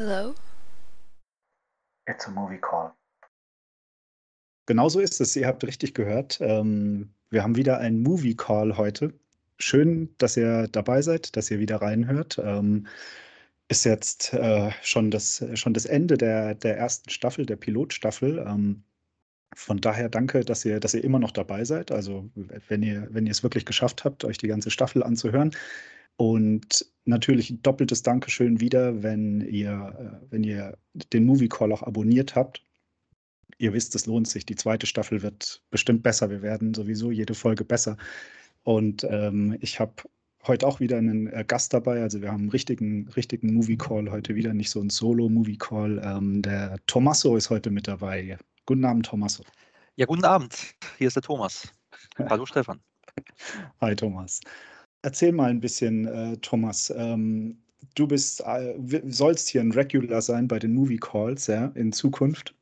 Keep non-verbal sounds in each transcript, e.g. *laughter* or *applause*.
Hello? It's a movie call. Genau so ist es. Ihr habt richtig gehört. Ähm, wir haben wieder einen Movie Call heute. Schön, dass ihr dabei seid, dass ihr wieder reinhört. Ähm, ist jetzt äh, schon, das, schon das Ende der, der ersten Staffel, der Pilotstaffel. Ähm, von daher danke, dass ihr, dass ihr immer noch dabei seid. Also wenn ihr, wenn ihr es wirklich geschafft habt, euch die ganze Staffel anzuhören. Und natürlich ein doppeltes Dankeschön wieder, wenn ihr, äh, wenn ihr den Movie Call auch abonniert habt. Ihr wisst, es lohnt sich. Die zweite Staffel wird bestimmt besser. Wir werden sowieso jede Folge besser. Und ähm, ich habe heute auch wieder einen äh, Gast dabei. Also wir haben einen richtigen, richtigen Movie Call heute wieder, nicht so ein Solo-Movie Call. Ähm, der Tommaso ist heute mit dabei. Guten Abend, Tommaso. Ja, guten Abend. Hier ist der Thomas. Hallo, Stefan. *laughs* Hi, Thomas. Erzähl mal ein bisschen, äh, Thomas. Ähm, du bist, äh, sollst hier ein Regular sein bei den Movie Calls, ja, in Zukunft.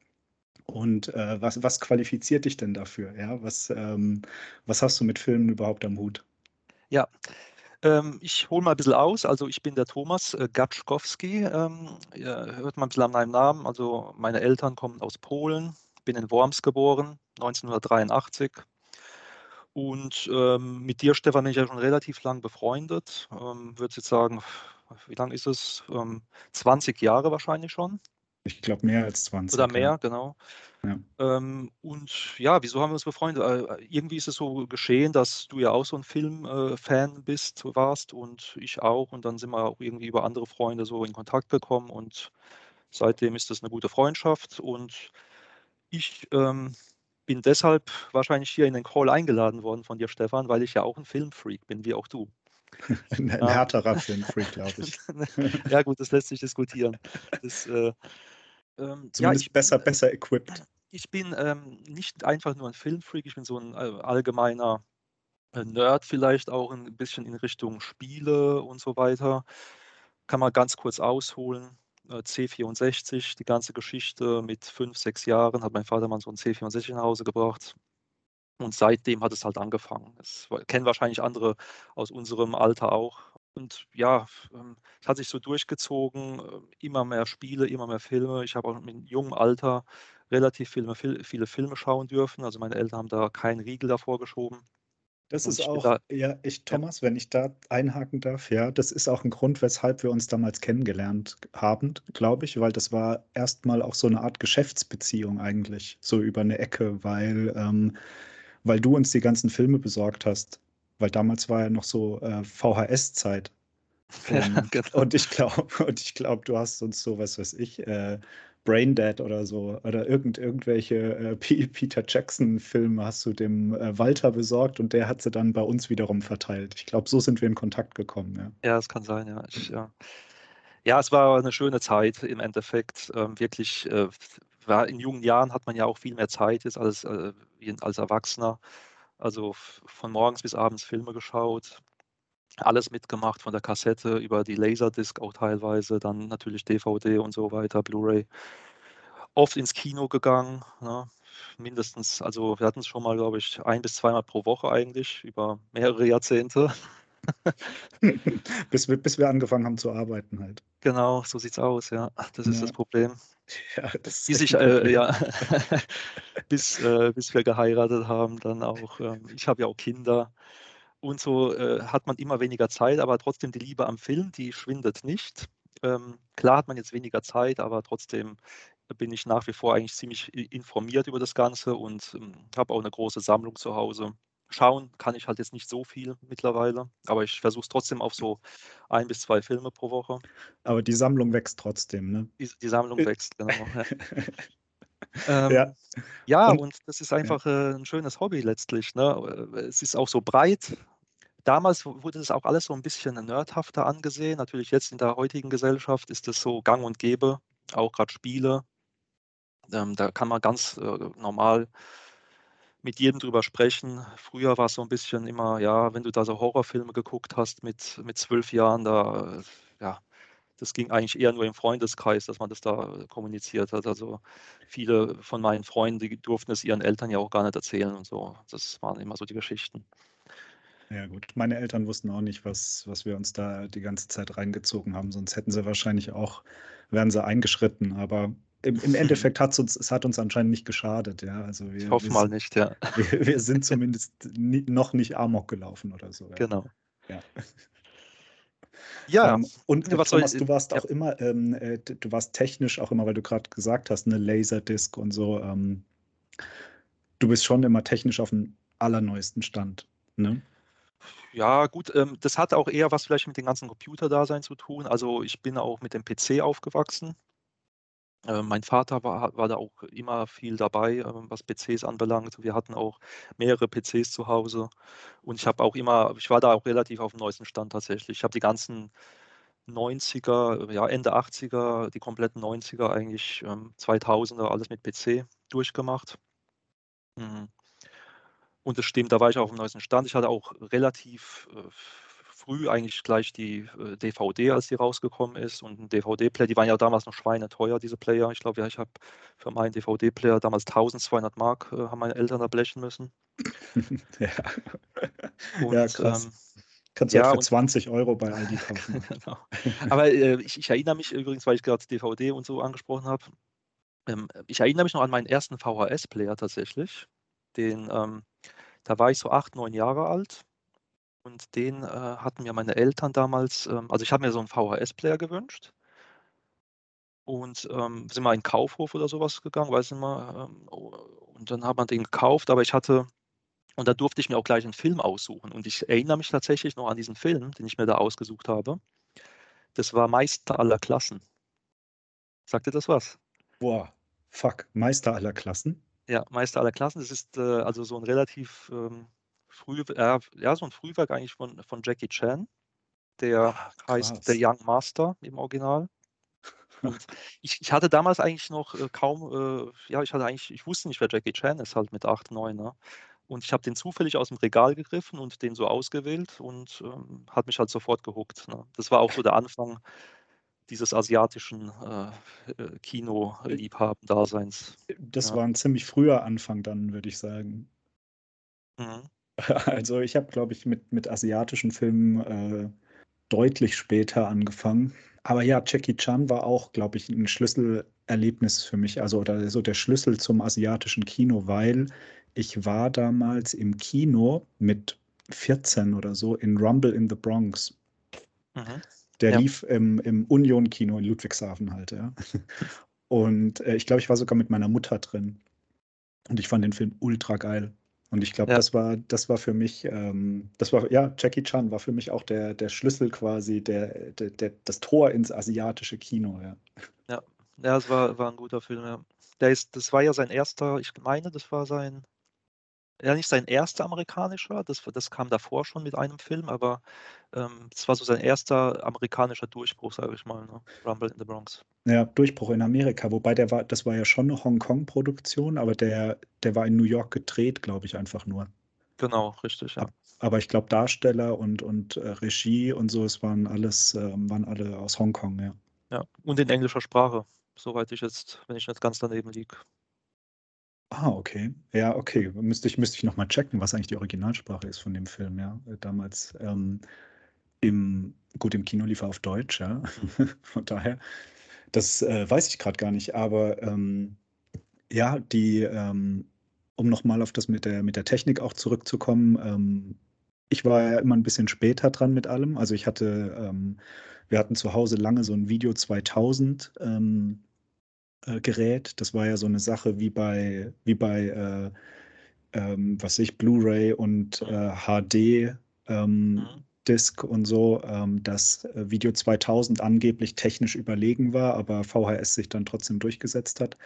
Und äh, was, was qualifiziert dich denn dafür? Ja? Was, ähm, was hast du mit Filmen überhaupt am Hut? Ja, ähm, ich hole mal ein bisschen aus. Also ich bin der Thomas äh, Gatschkowski. Ähm, hört man ein bisschen an meinem Namen. Also meine Eltern kommen aus Polen. Bin in Worms geboren, 1983. Und ähm, mit dir, Stefan, bin ich ja schon relativ lang befreundet. Ähm, Würde jetzt sagen, wie lange ist es? Ähm, 20 Jahre wahrscheinlich schon. Ich glaube mehr als 20. Oder mehr, ja. genau. Ja. Ähm, und ja, wieso haben wir uns befreundet? Äh, irgendwie ist es so geschehen, dass du ja auch so ein Filmfan äh, bist, warst und ich auch. Und dann sind wir auch irgendwie über andere Freunde so in Kontakt gekommen und seitdem ist das eine gute Freundschaft. Und ich ähm, bin deshalb wahrscheinlich hier in den Call eingeladen worden von dir, Stefan, weil ich ja auch ein Filmfreak bin, wie auch du. *laughs* ein, ein härterer *laughs* Filmfreak, glaube ich. *laughs* ja, gut, das lässt sich diskutieren. Das, äh, ähm, Zumindest ja, ich, besser, besser equipped. Ich bin ähm, nicht einfach nur ein Filmfreak, ich bin so ein äh, allgemeiner äh, Nerd vielleicht auch ein bisschen in Richtung Spiele und so weiter. Kann man ganz kurz ausholen. Äh, C64, die ganze Geschichte mit fünf, sechs Jahren hat mein Vater mal so ein C64 nach Hause gebracht. Und seitdem hat es halt angefangen. Das kennen wahrscheinlich andere aus unserem Alter auch. Und ja, ähm, es hat sich so durchgezogen, äh, immer mehr Spiele, immer mehr Filme. Ich habe auch mit jungem Alter relativ viele, viele Filme schauen dürfen. Also meine Eltern haben da keinen Riegel davor geschoben. Das ist auch, da, ja, ich, Thomas, ja. wenn ich da einhaken darf, ja, das ist auch ein Grund, weshalb wir uns damals kennengelernt haben, glaube ich, weil das war erstmal auch so eine Art Geschäftsbeziehung eigentlich, so über eine Ecke, weil, ähm, weil du uns die ganzen Filme besorgt hast weil damals war ja noch so äh, VHS-Zeit. *laughs* Ja, genau. Und ich glaube, *laughs* und ich glaube, du hast uns so, was weiß ich, äh, Braindead oder so oder irgend, irgendwelche äh, Peter Jackson-Filme hast du dem äh, Walter besorgt und der hat sie dann bei uns wiederum verteilt. Ich glaube, so sind wir in Kontakt gekommen. Ja, ja es kann sein, ja. Ich, ja. ja. es war eine schöne Zeit im Endeffekt. Ähm, wirklich, äh, war, in jungen Jahren hat man ja auch viel mehr Zeit jetzt als, äh, als Erwachsener. Also von morgens bis abends Filme geschaut, alles mitgemacht, von der Kassette über die Laserdisc auch teilweise, dann natürlich DVD und so weiter, Blu-ray. Oft ins Kino gegangen, ne? mindestens, also wir hatten es schon mal, glaube ich, ein bis zweimal pro Woche eigentlich, über mehrere Jahrzehnte. *laughs* bis, wir, bis wir angefangen haben zu arbeiten halt. Genau, so sieht's aus, ja. Das ist ja. das Problem. Ja, das bis ich, äh, ja, *laughs* *laughs* bis, äh, bis wir geheiratet haben, dann auch. Äh, ich habe ja auch Kinder. Und so äh, hat man immer weniger Zeit, aber trotzdem die Liebe am Film, die schwindet nicht. Ähm, klar hat man jetzt weniger Zeit, aber trotzdem bin ich nach wie vor eigentlich ziemlich informiert über das Ganze und ähm, habe auch eine große Sammlung zu Hause schauen kann ich halt jetzt nicht so viel mittlerweile, aber ich versuche es trotzdem auf so ein bis zwei Filme pro Woche. Aber die Sammlung wächst trotzdem, ne? Die, die Sammlung wächst, genau. *laughs* Ja. ähm, ja, ja und, und, das ist einfach ja. äh, ein schönes Hobby letztlich. Ne? Es ist auch so breit. Damals wurde das auch alles so ein bisschen nerdhafter angesehen. Natürlich jetzt in der heutigen Gesellschaft ist das so gang und gäbe, auch gerade Spiele. Ähm, da kann man ganz äh, normal mit jedem drüber sprechen. Früher war es so ein bisschen immer, ja, wenn du da so Horrorfilme geguckt hast mit, mit zwölf Jahren, da, ja, das ging eigentlich eher nur im Freundeskreis, dass man das da kommuniziert hat. Also viele von meinen Freunden, die durften es ihren Eltern ja auch gar nicht erzählen und so. Das waren immer so die Geschichten. Ja, gut. Meine Eltern wussten auch nicht, was, was wir uns da die ganze Zeit reingezogen haben, sonst hätten sie wahrscheinlich auch, wären sie eingeschritten. Aber im, im *laughs* Endeffekt hat es uns, es hat uns anscheinend nicht geschadet, ja. Also wir, Ich hoffe wir, mal sind- nicht, ja. wir, wir sind *laughs* zumindest nie, noch nicht Amok gelaufen oder so. Ja. Genau. Ja. Ja, Ähm, und was soll Thomas, ich- du warst ja. auch immer, ähm, äh, du warst technisch auch immer, weil du gerade gesagt hast, eine Laserdisc und so. Ähm, du bist schon immer technisch auf dem allerneuesten Stand. Ne? Ja, gut, ähm, das hat auch eher was vielleicht mit dem ganzen Computerdasein zu tun. Also ich bin auch mit dem PC aufgewachsen. Äh, mein Vater war, war da auch immer viel dabei, äh, was PCs anbelangt. Wir hatten auch mehrere PCs zu Hause und ich habe auch immer, ich war da auch relativ auf dem neuesten Stand tatsächlich. Ich habe die ganzen 90er, ja Ende 80er, die kompletten 90er eigentlich, ähm, 2000er, alles mit PC durchgemacht. Mhm. Und das stimmt, da war ich auf dem neuesten Stand. Ich hatte auch relativ äh, früh eigentlich gleich die äh, DVD, als die rausgekommen ist. Und ein DVD-Player, die waren ja damals noch schweineteuer, diese Player. Ich glaube, ja, ich habe für meinen DVD-Player damals 1200 Mark, äh, haben meine Eltern da blechen müssen. *laughs* ja. Und, ja, krass. ähm, Kannst du ja, für und- 20 Euro bei Aldi *laughs* kaufen. genau. Aber äh, ich, ich erinnere mich übrigens, weil ich gerade DVD und so angesprochen habe, ähm, ich erinnere mich noch an meinen ersten VHS-Player tatsächlich. Den, ähm, da war ich so acht, neun Jahre alt und den äh, hatten mir meine Eltern damals, ähm, also ich habe mir so einen VHS-Player gewünscht und ähm, sind mal in den Kaufhof oder sowas gegangen, weiß nicht mal, ähm, und dann hat man den gekauft, aber ich hatte, und da durfte ich mir auch gleich einen Film aussuchen und ich erinnere mich tatsächlich noch an diesen Film, den ich mir da ausgesucht habe. Das war Meister aller Klassen. Sagt dir das was? Boah, fuck, Meister aller Klassen. Ja, Meister aller Klassen. Das ist äh, also so ein relativ ähm, früh, äh, ja, so ein Frühwerk eigentlich von, von Jackie Chan. Der Ah, heißt. The Young Master im Original. Und *laughs* ich, ich hatte damals eigentlich noch äh, kaum, äh, ja, ich hatte eigentlich, ich wusste nicht, wer Jackie Chan ist, halt mit 8, 9. Ne? Und ich habe den zufällig aus dem Regal gegriffen und den so ausgewählt und ähm, hat mich halt sofort gehuckt. Ne? Das war auch so der Anfang dieses asiatischen äh, äh, Kino-Liebhaben-Daseins. Das Ja. war ein ziemlich früher Anfang dann, würde ich sagen. Mhm. *laughs* Also ich habe, glaube ich, mit, mit asiatischen Filmen äh, deutlich später angefangen. Aber ja, Jackie Chan war auch, glaube ich, ein Schlüsselerlebnis für mich, also oder so der Schlüssel zum asiatischen Kino, weil ich war damals im Kino mit 14 oder so in Rumble in the Bronx. Mhm. Der Ja. lief im, im Union-Kino in Ludwigshafen halt, ja. Und äh, ich glaube, ich war sogar mit meiner Mutter drin. Und ich fand den Film ultra geil. Und ich glaube, Ja. das war, das war für mich, ähm, das war, ja, Jackie Chan war für mich auch der, der Schlüssel quasi, der, der, der, das Tor ins asiatische Kino, ja. Ja, es war, war ein guter Film, ja. Der ist, das war ja sein erster, ich meine, das war sein, ja nicht sein erster amerikanischer, das, das kam davor schon mit einem Film, aber ähm, das war so sein erster amerikanischer Durchbruch, sage ich mal, ne? Rumble in the Bronx. Ja, Durchbruch in Amerika, wobei der war, das war ja schon eine Hongkong-Produktion, aber der, der war in New York gedreht, glaube ich, einfach nur. Genau, richtig, ja. Aber ich glaube, Darsteller und, und äh, Regie und so, es waren alles, ähm, waren alle aus Hongkong, ja. ja. Und in englischer Sprache, soweit ich jetzt, wenn ich nicht ganz daneben liege. Ah, okay. Ja, okay. Müsste ich, müsste ich nochmal checken, was eigentlich die Originalsprache ist von dem Film, ja. Äh, Damals ähm, im, gut, im Kino lief er auf Deutsch, ja. *laughs* Von daher, das äh, weiß ich gerade gar nicht. Aber ähm, ja, die, ähm, um nochmal auf das mit der, mit der Technik auch zurückzukommen, ähm, ich war ja immer ein bisschen später dran mit allem. Also ich hatte, ähm, wir hatten zu Hause lange so ein Video 2000 ähm, äh, Gerät. Das war ja so eine Sache wie bei, wie bei, äh, ähm, was ich, Blu-ray und äh, HD. Ähm, Mhm. Disc und so, ähm, dass äh, Video 2000 angeblich technisch überlegen war, aber VHS sich dann trotzdem durchgesetzt hat.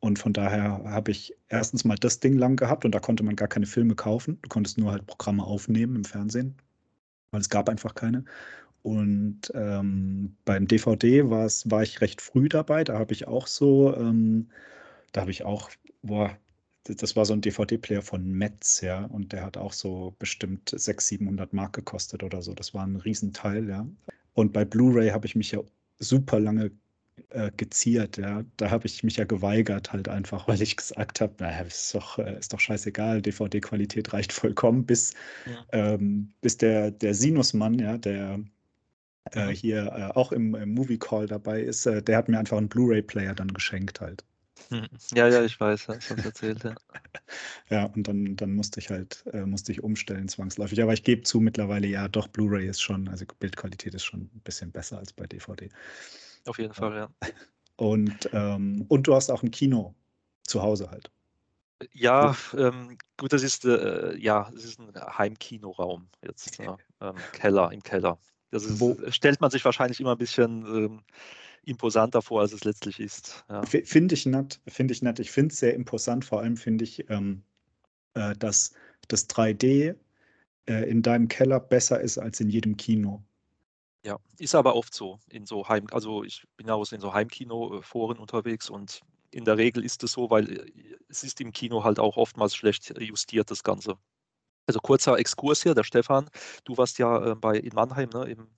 Und von daher habe ich erstens mal das Ding lang gehabt und da konnte man gar keine Filme kaufen. Du konntest nur halt Programme aufnehmen im Fernsehen, weil es gab einfach keine. Und ähm, beim DVD war ich recht früh dabei. Da habe ich auch so, ähm, da habe ich auch, boah, das- das war so ein DVD-Player von Metz, ja, und der hat auch so bestimmt 600, 700 Mark gekostet oder so. Das war ein Riesenteil, ja. Und bei Blu-ray habe ich mich ja super lange äh, geziert, ja. Da habe ich mich ja geweigert, halt einfach, *laughs* weil ich gesagt habe, naja, ist doch, äh, ist doch scheißegal, DVD-Qualität reicht vollkommen, bis, Ja. ähm, bis der, der Sinusmann, ja, der äh, Mhm. hier äh, auch im, im Movie Call dabei ist, äh, der hat mir einfach einen Blu-ray-Player dann geschenkt halt. Mhm. Ja, ja, ich weiß, hast du uns erzählt, ja. *laughs* Ja, und dann, dann musste ich halt, äh, musste ich umstellen zwangsläufig. Aber ich gebe zu, mittlerweile, ja, doch, Blu-ray ist schon, also Bildqualität ist schon ein bisschen besser als bei DVD. Auf jeden Fall, ja. Und, ähm, und du hast auch ein Kino zu Hause halt. Ja, ähm, gut, das ist, äh, ja, das ist ein Heimkinoraum jetzt, ja, ähm, Keller, im Keller. Das ist, Wo- stellt man sich wahrscheinlich immer ein bisschen ähm, imposanter vor, als es letztlich ist. Ja. Finde ich nett, finde ich nett. Ich finde es sehr imposant. Vor allem finde ich, ähm, äh, dass das 3D äh, in deinem Keller besser ist als in jedem Kino. Ja, ist aber oft so in so Heim, also ich bin ja auch in so Heimkino-Foren unterwegs und in der Regel ist es so, weil äh, es ist im Kino halt auch oftmals schlecht justiert, das Ganze. Also kurzer Exkurs hier, der Stefan, du warst ja äh, bei in Mannheim, ne, im,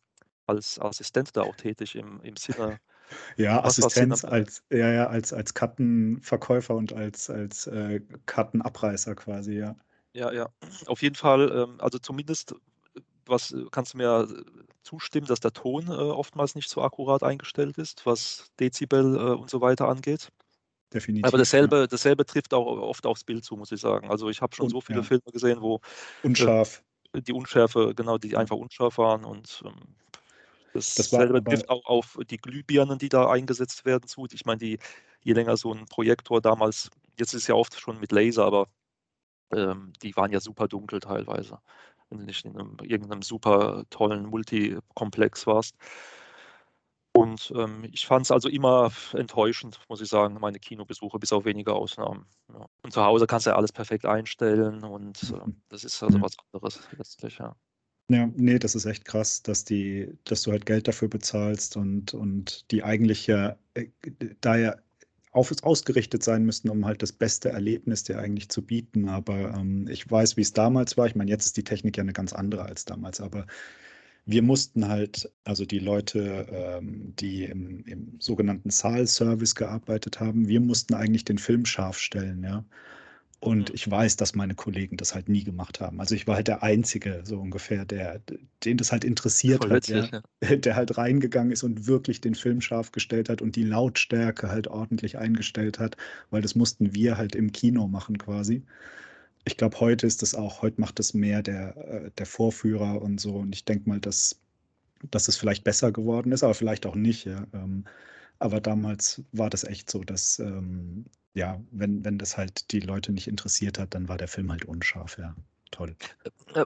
als Assistent da auch tätig im, im Sinne. *laughs* Ja, Was Assistenz als, ja, ja, als, als Kartenverkäufer und als, als äh, Kartenabreißer quasi, ja. Ja, ja, auf jeden Fall, ähm, also zumindest, äh, was äh, kannst du mir äh, zustimmen, dass der Ton äh, oftmals nicht so akkurat eingestellt ist, was Dezibel äh, und so weiter angeht. Definitiv. Aber ja. dasselbe, dasselbe trifft auch oft aufs Bild zu, muss ich sagen. Also ich habe schon Und- so viele ja. Filme gesehen, wo Unscharf. die Unschärfe, genau, die einfach unscharf waren und ähm, Das dasselbe aber- trifft auch auf die Glühbirnen, die da eingesetzt werden zu. Ich meine, die, je länger so ein Projektor damals, jetzt ist es ja oft schon mit Laser, aber ähm, die waren ja super dunkel teilweise, wenn du nicht in einem, irgendeinem super tollen Multikomplex warst. Und ähm, ich fand es also immer enttäuschend, muss ich sagen, meine Kinobesuche, bis auf wenige Ausnahmen. Ja. Und zu Hause kannst du ja alles perfekt einstellen und äh, das ist also Mhm. was anderes letztlich, ja. Ja, nee, das ist echt krass, dass die, dass du halt Geld dafür bezahlst und, und die eigentlich ja äh, da ja auf, ausgerichtet sein müssten, um halt das beste Erlebnis dir eigentlich zu bieten. Aber ähm, ich weiß, wie es damals war. Ich meine, jetzt ist die Technik ja eine ganz andere als damals, aber wir mussten halt, also die Leute, ähm, die im, im sogenannten Saal-Service gearbeitet haben, wir mussten eigentlich den Film scharf stellen, ja. Und Mhm. ich weiß, dass meine Kollegen das halt nie gemacht haben. Also ich war halt der Einzige, so ungefähr, der, den das halt interessiert Voll hat, witzig, ja. ja. *laughs* der halt reingegangen ist und wirklich den Film scharf gestellt hat und die Lautstärke halt ordentlich eingestellt hat, weil das mussten wir halt im Kino machen quasi. Ich glaube, heute ist das auch, heute macht das mehr der, äh, der Vorführer und so. Und ich denke mal, dass, dass es vielleicht besser geworden ist, aber vielleicht auch nicht, ja. Ähm, aber damals war das echt so, dass, ähm, ja, wenn, wenn das halt die Leute nicht interessiert hat, dann war der Film halt unscharf, ja. Toll. Äh,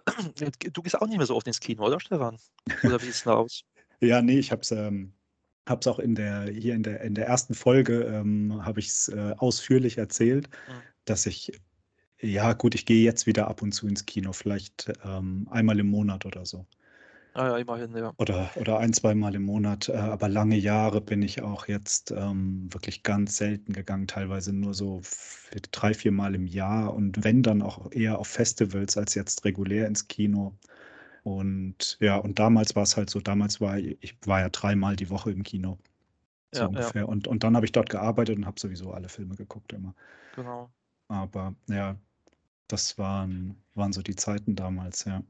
Du gehst auch nicht mehr so oft ins Kino, oder Stefan? Oder wie sieht es da aus? *laughs* Ja, nee, ich habe es ähm, hab's auch in der, hier in der, in der ersten Folge, ähm, habe ich es äh, ausführlich erzählt, Mhm. dass ich, ja gut, ich gehe jetzt wieder ab und zu ins Kino, vielleicht ähm, einmal im Monat oder so. Ah ja, immerhin, ja. Oder, oder ein, zweimal im Monat. Äh, aber lange Jahre bin ich auch jetzt ähm, wirklich ganz selten gegangen, teilweise nur so drei, vier Mal im Jahr und wenn dann auch eher auf Festivals als jetzt regulär ins Kino. Und ja, und damals war es halt so, damals war ich, war ja dreimal die Woche im Kino. So Ja, ja. ungefähr. Und, und dann habe ich dort gearbeitet und habe sowieso alle Filme geguckt immer. Genau. Aber ja, das waren, waren so die Zeiten damals, ja.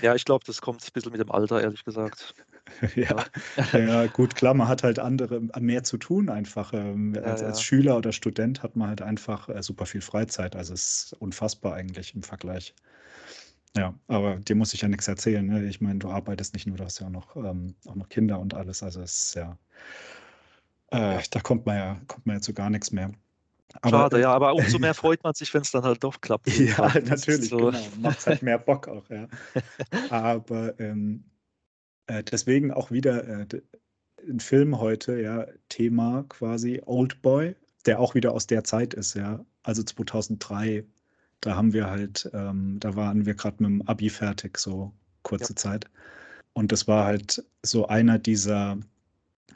Ja, ich glaube, das kommt ein bisschen mit dem Alter, ehrlich gesagt. *laughs* Ja, ja, gut, klar, man hat halt andere, mehr zu tun einfach. Ähm, Ja, als, als ja. Schüler oder Student hat man halt einfach äh, super viel Freizeit. Also es ist unfassbar eigentlich im Vergleich. Ja, aber dir muss ich ja nichts erzählen. Ne? Ich meine, du arbeitest nicht nur, du hast ja auch noch, ähm, auch noch Kinder und alles. Also es ist ja, äh, da kommt man ja, kommt man ja zu gar nichts mehr. Aber, Schade, äh, ja, aber umso *laughs* mehr freut man sich, wenn es dann halt doch klappt. Ja, natürlich, so. genau. Macht halt mehr Bock auch, ja. *laughs* Aber ähm, äh, deswegen auch wieder äh, ein Film heute, ja, Thema quasi Oldboy, der auch wieder aus der Zeit ist, ja. Also 2003, da haben wir halt, ähm, da waren wir gerade mit dem Abi fertig, so kurze Ja. Zeit. Und das war halt so einer dieser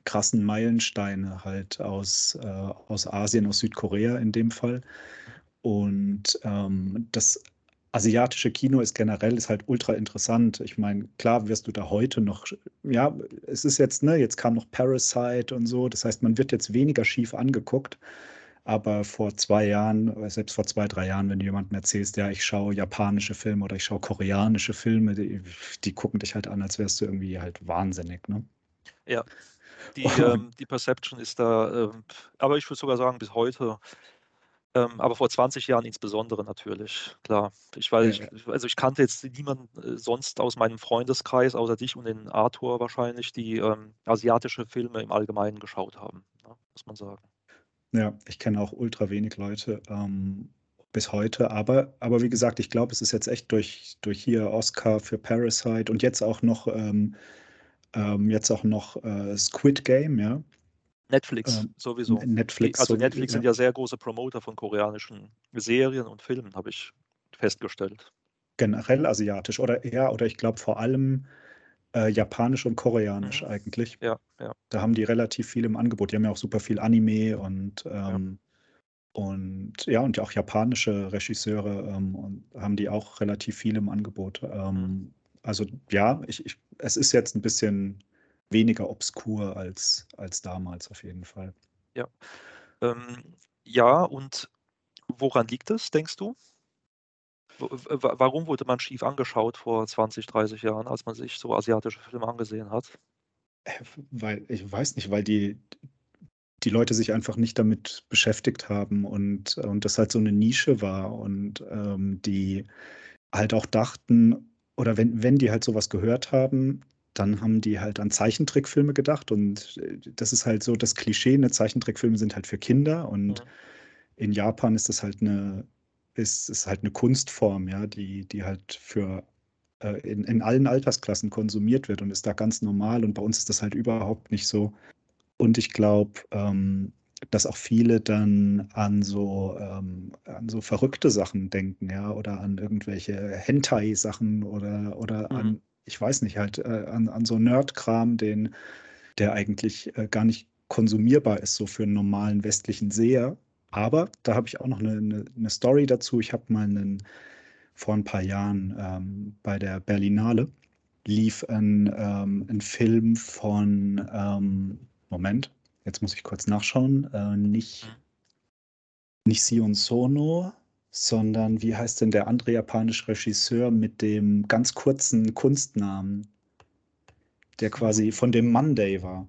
krassen Meilensteine halt aus, äh, aus Asien, aus Südkorea in dem Fall. Und ähm, das asiatische Kino ist generell ist halt ultra interessant. Ich meine, klar wirst du da heute noch, ja, es ist jetzt, ne, jetzt kam noch Parasite und so. Das heißt, man wird jetzt weniger schief angeguckt. Aber vor zwei Jahren, selbst vor zwei, drei Jahren, wenn du jemandem erzählst, ja, ich schaue japanische Filme oder ich schaue koreanische Filme, die, die gucken dich halt an, als wärst du irgendwie halt wahnsinnig, ne? Ja, die, *laughs* ähm, die Perception ist da, ähm, aber ich würde sogar sagen, bis heute ähm, aber vor 20 Jahren insbesondere natürlich, klar. Ich, weil Ja, ich, also ich kannte jetzt niemanden äh, sonst aus meinem Freundeskreis, außer dich und den Arthur wahrscheinlich, die ähm, asiatische Filme im Allgemeinen geschaut haben, ne, muss man sagen. Ja, ich kenne auch ultra wenig Leute ähm, bis heute. Aber, aber wie gesagt, ich glaube, es ist jetzt echt durch, durch hier Oscar für Parasite und jetzt auch noch, ähm, ähm, jetzt auch noch äh, Squid Game, ja. Netflix Ähm, sowieso. Netflix, also so, Netflix ja. sind ja sehr große Promoter von koreanischen Serien und Filmen, habe ich festgestellt. generell asiatisch oder ja, oder ich glaube vor allem äh, japanisch und koreanisch Mhm. eigentlich. Ja, ja. Da haben die relativ viel im Angebot. Die haben ja auch super viel Anime und ähm, und ja, und auch japanische Regisseure ähm, und haben die auch relativ viel im Angebot. Ähm, also ja, ich, ich, es ist jetzt ein bisschen weniger obskur als, als damals auf jeden Fall. Ähm, ja, und woran liegt es, denkst du? Warum wurde man schief angeschaut vor 20, 30 Jahren, als man sich so asiatische Filme angesehen hat? Äh, Weil, ich weiß nicht, weil die, die Leute sich einfach nicht damit beschäftigt haben und, und das halt so eine Nische war und ähm, die halt auch dachten, oder wenn, wenn die halt sowas gehört haben, dann haben die halt an Zeichentrickfilme gedacht und äh, das ist halt so das Klischee, ne? Zeichentrickfilme sind halt für Kinder und Mhm. in Japan ist das halt eine, ist, ist halt eine Kunstform, ja, die, die halt für äh, in, in allen Altersklassen konsumiert wird und ist da ganz normal. Und bei uns ist das halt überhaupt nicht so. Und ich glaube, ähm, dass auch viele dann an so, ähm, an so verrückte Sachen denken, ja, oder an irgendwelche Hentai-Sachen oder, oder Mhm. an, ich weiß nicht, halt äh, an, an so Nerd-Kram, den, der eigentlich äh, gar nicht konsumierbar ist, so für einen normalen westlichen Seher. Aber da habe ich auch noch eine, eine, eine Story dazu. Ich habe mal einen, vor ein paar Jahren ähm, bei der Berlinale lief ein, ähm, ein Film von, ähm, Moment, jetzt muss ich kurz nachschauen, äh, nicht, Mhm. nicht Sion Sono, sondern wie heißt denn der andere japanische Regisseur mit dem ganz kurzen Kunstnamen, der quasi von dem Monday war?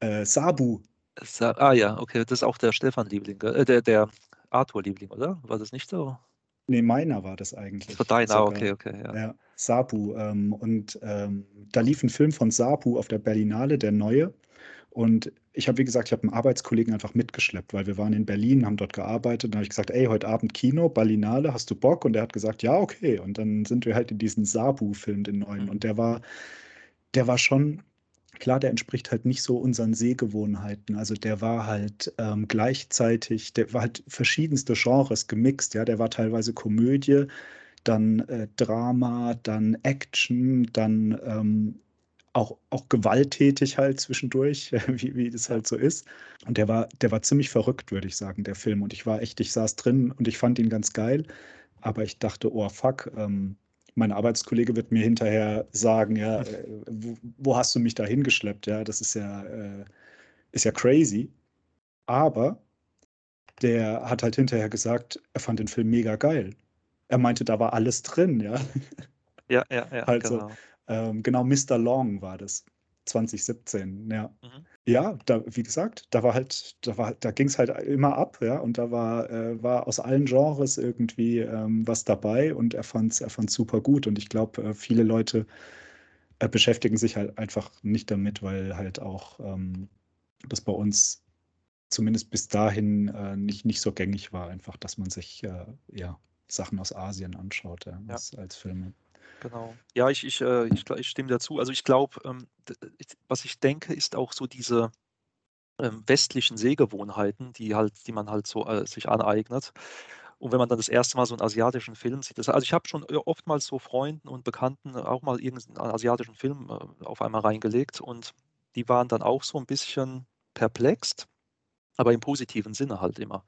Äh, Sabu. Sa- Ah ja, okay, das ist auch der Stefan-Liebling, äh, der, der Arthur-Liebling, oder? War das nicht so? Nee, meiner war das eigentlich. Das war deiner, sogar. okay, okay, ja. Ja, Sabu. Ähm, und ähm, da lief ein Film von Sabu auf der Berlinale, der neue. Und ich habe, wie gesagt, ich habe einen Arbeitskollegen einfach mitgeschleppt, weil wir waren in Berlin, haben dort gearbeitet. Dann habe ich gesagt, ey, heute Abend Kino, Berlinale, hast du Bock? Und er hat gesagt, ja, okay. Und dann sind wir halt in diesen Sabu-Film, den neuen. Mhm. Und der war, der war schon, klar, der entspricht halt nicht so unseren Sehgewohnheiten. Also der war halt ähm, gleichzeitig, der war halt verschiedenste Genres gemixt. Ja, der war teilweise Komödie, dann äh, Drama, dann Action, dann ähm, auch, auch gewalttätig halt zwischendurch, *laughs* wie, wie das halt so ist. Und der war, der war ziemlich verrückt, würde ich sagen, der Film. Und ich war echt, ich saß drin und ich fand ihn ganz geil. Aber ich dachte, oh fuck, ähm, mein Arbeitskollege wird mir hinterher sagen, ja, äh, wo, wo hast du mich da hingeschleppt? Ja, das ist ja, äh, ist ja crazy. Aber der hat halt hinterher gesagt, er fand den Film mega geil. Er meinte, da war alles drin, ja. Ja, ja, ja, *laughs* Also, genau. Ähm, genau, Mr. Long war das. 2017, ja. Mhm. Ja, da, wie gesagt, da war halt, da war, da ging es halt immer ab, ja, und da war, äh, war aus allen Genres irgendwie ähm, was dabei und er fand es er fand's super gut. Und ich glaube, äh, viele Leute äh, beschäftigen sich halt einfach nicht damit, weil halt auch ähm, das bei uns zumindest bis dahin äh, nicht, nicht so gängig war, einfach, dass man sich äh, ja, Sachen aus Asien anschaut, ja, Ja. als, als Filme. Genau. Ja, ich, ich, äh, ich, ich stimme dazu. Also ich glaube, ähm, was ich denke, ist auch so diese ähm, westlichen Sehgewohnheiten, die halt, die man halt so äh, sich aneignet. Und wenn man dann das erste Mal so einen asiatischen Film sieht, das, also ich habe schon äh, oftmals so Freunden und Bekannten auch mal irgendeinen asiatischen Film äh, auf einmal reingelegt und die waren dann auch so ein bisschen perplext, aber im positiven Sinne halt immer.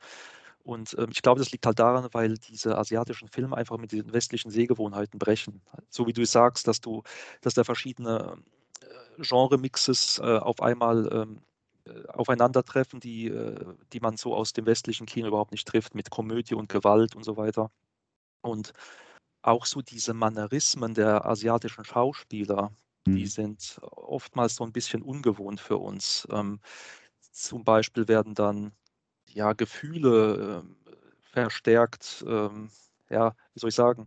Und ähm, ich glaube, das liegt halt daran, weil diese asiatischen Filme einfach mit den westlichen Sehgewohnheiten brechen. So wie du sagst, dass du, dass da verschiedene äh, Genre-Mixes äh, auf einmal ähm, äh, aufeinandertreffen, die, äh, die man so aus dem westlichen Kino überhaupt nicht trifft, mit Komödie und Gewalt und so weiter. Und auch so diese Mannerismen der asiatischen Schauspieler, die Mhm. sind oftmals so ein bisschen ungewohnt für uns. Ähm, zum Beispiel werden dann ja Gefühle ähm, verstärkt, ähm, ja, wie soll ich sagen?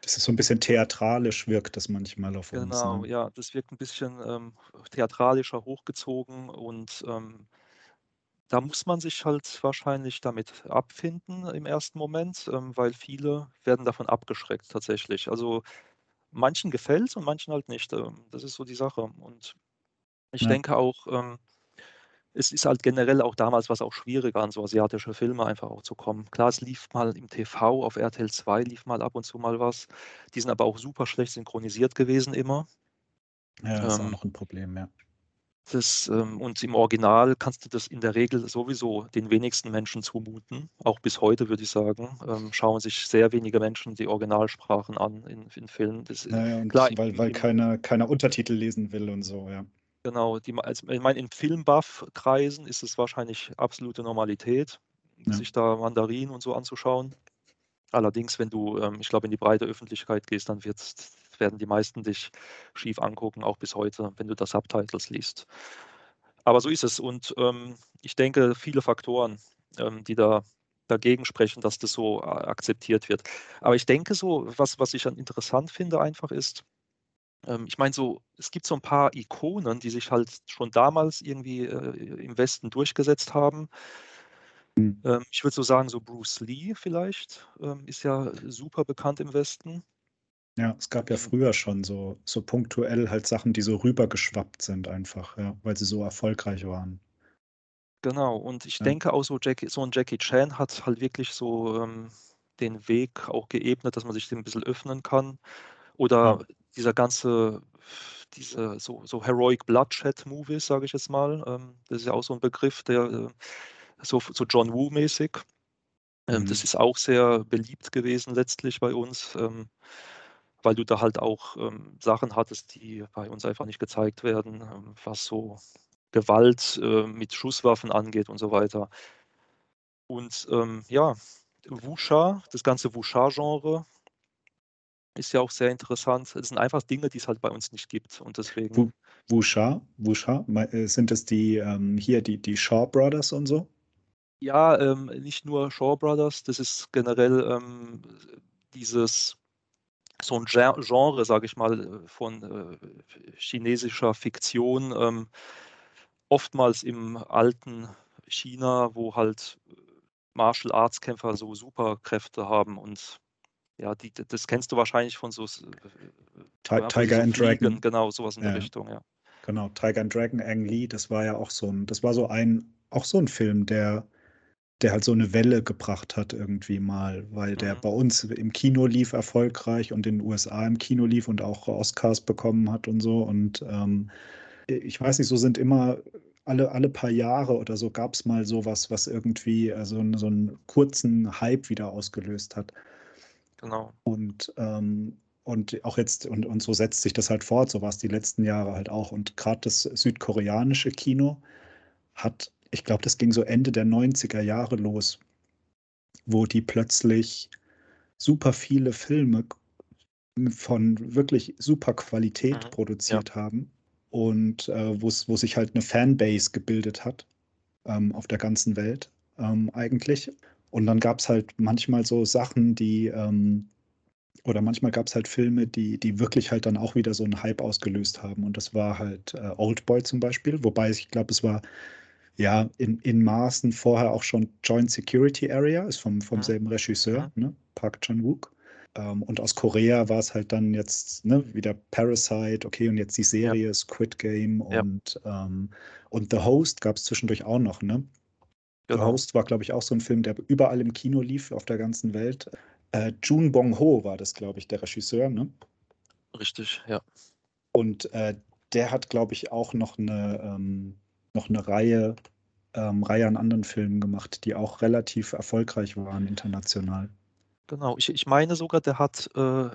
Das ist so ein bisschen theatralisch wirkt das manchmal auf uns, Genau, ne? ja, das wirkt ein bisschen ähm, theatralischer hochgezogen und ähm, da muss man sich halt wahrscheinlich damit abfinden im ersten Moment, ähm, weil viele werden davon abgeschreckt tatsächlich. Also manchen gefällt's und manchen halt nicht. Ähm, das ist so die Sache. Und ich Ja. denke auch, ähm, es ist halt generell auch damals war's auch schwieriger, an so asiatische Filme einfach auch zu kommen. Klar, es lief mal im TV, auf RTL 2 lief mal ab und zu mal was. Die sind aber auch super schlecht synchronisiert gewesen immer. Ja, ist auch Ähm noch 'n Problem, ja. Das, ähm und im Original kannst du das in der Regel sowieso den wenigsten Menschen zumuten. Auch bis heute, würde ich sagen, ähm, schauen sich sehr wenige Menschen die Originalsprachen an in in Filmen. Das ist Ja, ja, und klar, weil im weil im keiner keiner Untertitel lesen will und so, ja. Genau, die also, ich meine, in Film-Buff-Kreisen ist es wahrscheinlich absolute Normalität, Ja. sich da Mandarin und so anzuschauen. Allerdings, wenn du, ähm, ich glaube, in die breite Öffentlichkeit gehst, dann werden die meisten dich schief angucken, auch bis heute, wenn du da Subtitles liest. Aber so ist es und, ähm, ich denke, viele Faktoren, ähm, die da dagegen sprechen, dass das so a akzeptiert wird. Aber ich denke so, was was ich dann interessant finde einfach ist ich meine so, es gibt so 'n paar Ikonen, die sich halt schon damals irgendwie, äh, im Westen durchgesetzt haben. Mhm. Ähm, ich würde so sagen, so Bruce Lee vielleicht, ähm, ist ja super bekannt im Westen. Ja, es gab ja Ähm früher schon so so punktuell halt Sachen, die so rübergeschwappt sind einfach, ja, weil sie so erfolgreich waren. Genau, und ich Ja. denke auch so Jackie so 'n Jackie Chan hat halt wirklich so, ähm, den Weg auch geebnet, dass man sich dem 'n bisschen öffnen kann. Ja. Dieser ganze diese so so Heroic Bloodshed Movies, sage ich jetzt mal. Ähm, das ist ja auch so 'n Begriff, der, äh, so so John Woo mäßig. Ähm, das Mhm. ist auch sehr beliebt gewesen letztlich bei uns, ähm, weil du da halt auch, ähm, Sachen hattest, die bei uns einfach nicht gezeigt werden, ähm, was so Gewalt, äh, mit Schusswaffen angeht und so weiter. Und, ähm, ja, Wuxia, das ganze Wuxia-Genre ist ja auch sehr interessant. Das sind einfach Dinge, die es halt bei uns nicht gibt und deswegen Wuxia? Wuxia? Äh, sind das die, ähm hier die die Shaw Brothers und so? Ja, ähm, nicht nur Shaw Brothers, das ist generell, ähm, dieses so 'n Gen Genre, sage ich mal, äh, von, äh, chinesischer Fiktion, ähm, oftmals im alten China, wo halt Martial Arts Kämpfer so Superkräfte haben und ja, die das kennst du wahrscheinlich von so sie Tiger so and fliegen, Dragon. genau, so was in der Ja. Richtung, ja. Genau, Tiger and Dragon, Ang Lee, das war ja auch so 'n das war so ein auch so 'n Film, der der halt so 'ne Welle gebracht hat irgendwie mal, weil der Mhm. bei uns im Kino lief erfolgreich und in den USA im Kino lief und auch Oscars bekommen hat und so. Und, ähm, ich weiß nicht, so sind immer alle alle paar Jahre oder so gab's mal so was, irgendwie, äh, so 'n so 'n kurzen Hype wieder ausgelöst hat. Genau. Und, ähm und auch jetzt und und so setzt sich das halt fort, so war's die letzten Jahre halt auch. Und grad das südkoreanische Kino hat ich glaube, das ging so Ende der 90er Jahre los wo die plötzlich super viele Filme von wirklich super Qualität Mhm. Ja. produziert haben und, äh, wo sich halt 'ne Fanbase gebildet hat, ähm, auf der ganzen Welt, ähm, eigentlich. Und dann gab's halt manchmal so Sachen, die, ähm oder manchmal gab's halt Filme, die die wirklich halt dann auch wieder so 'n Hype ausgelöst haben. Und das war halt, äh, Oldboy zum Beispiel, wobei ich glaube, es war, ja, in in Maßen vorher auch schon Joint Security Area, ist vom vom Mhm. selben Regisseur, Mhm. ne, Park Chan-wook. Ähm, und aus Korea war's halt dann jetzt, ne, wieder Parasite, okay, und jetzt die Ja. Serie Squid Game Ja. und, ähm und The Host gab's zwischendurch auch noch, ne? The Genau. Host war, glaube ich, auch so 'n Film, der überall im Kino lief auf der ganzen Welt. Äh, Jun Bong-ho war das, glaube ich, der Regisseur, ne? Richtig, ja. Und, äh, der hat, glaube ich, auch noch 'ne ähm, noch 'ne Reihe, ähm, Reihe an anderen Filmen gemacht, die auch relativ erfolgreich waren international. Genau, ich, ich meine sogar, der hat, äh,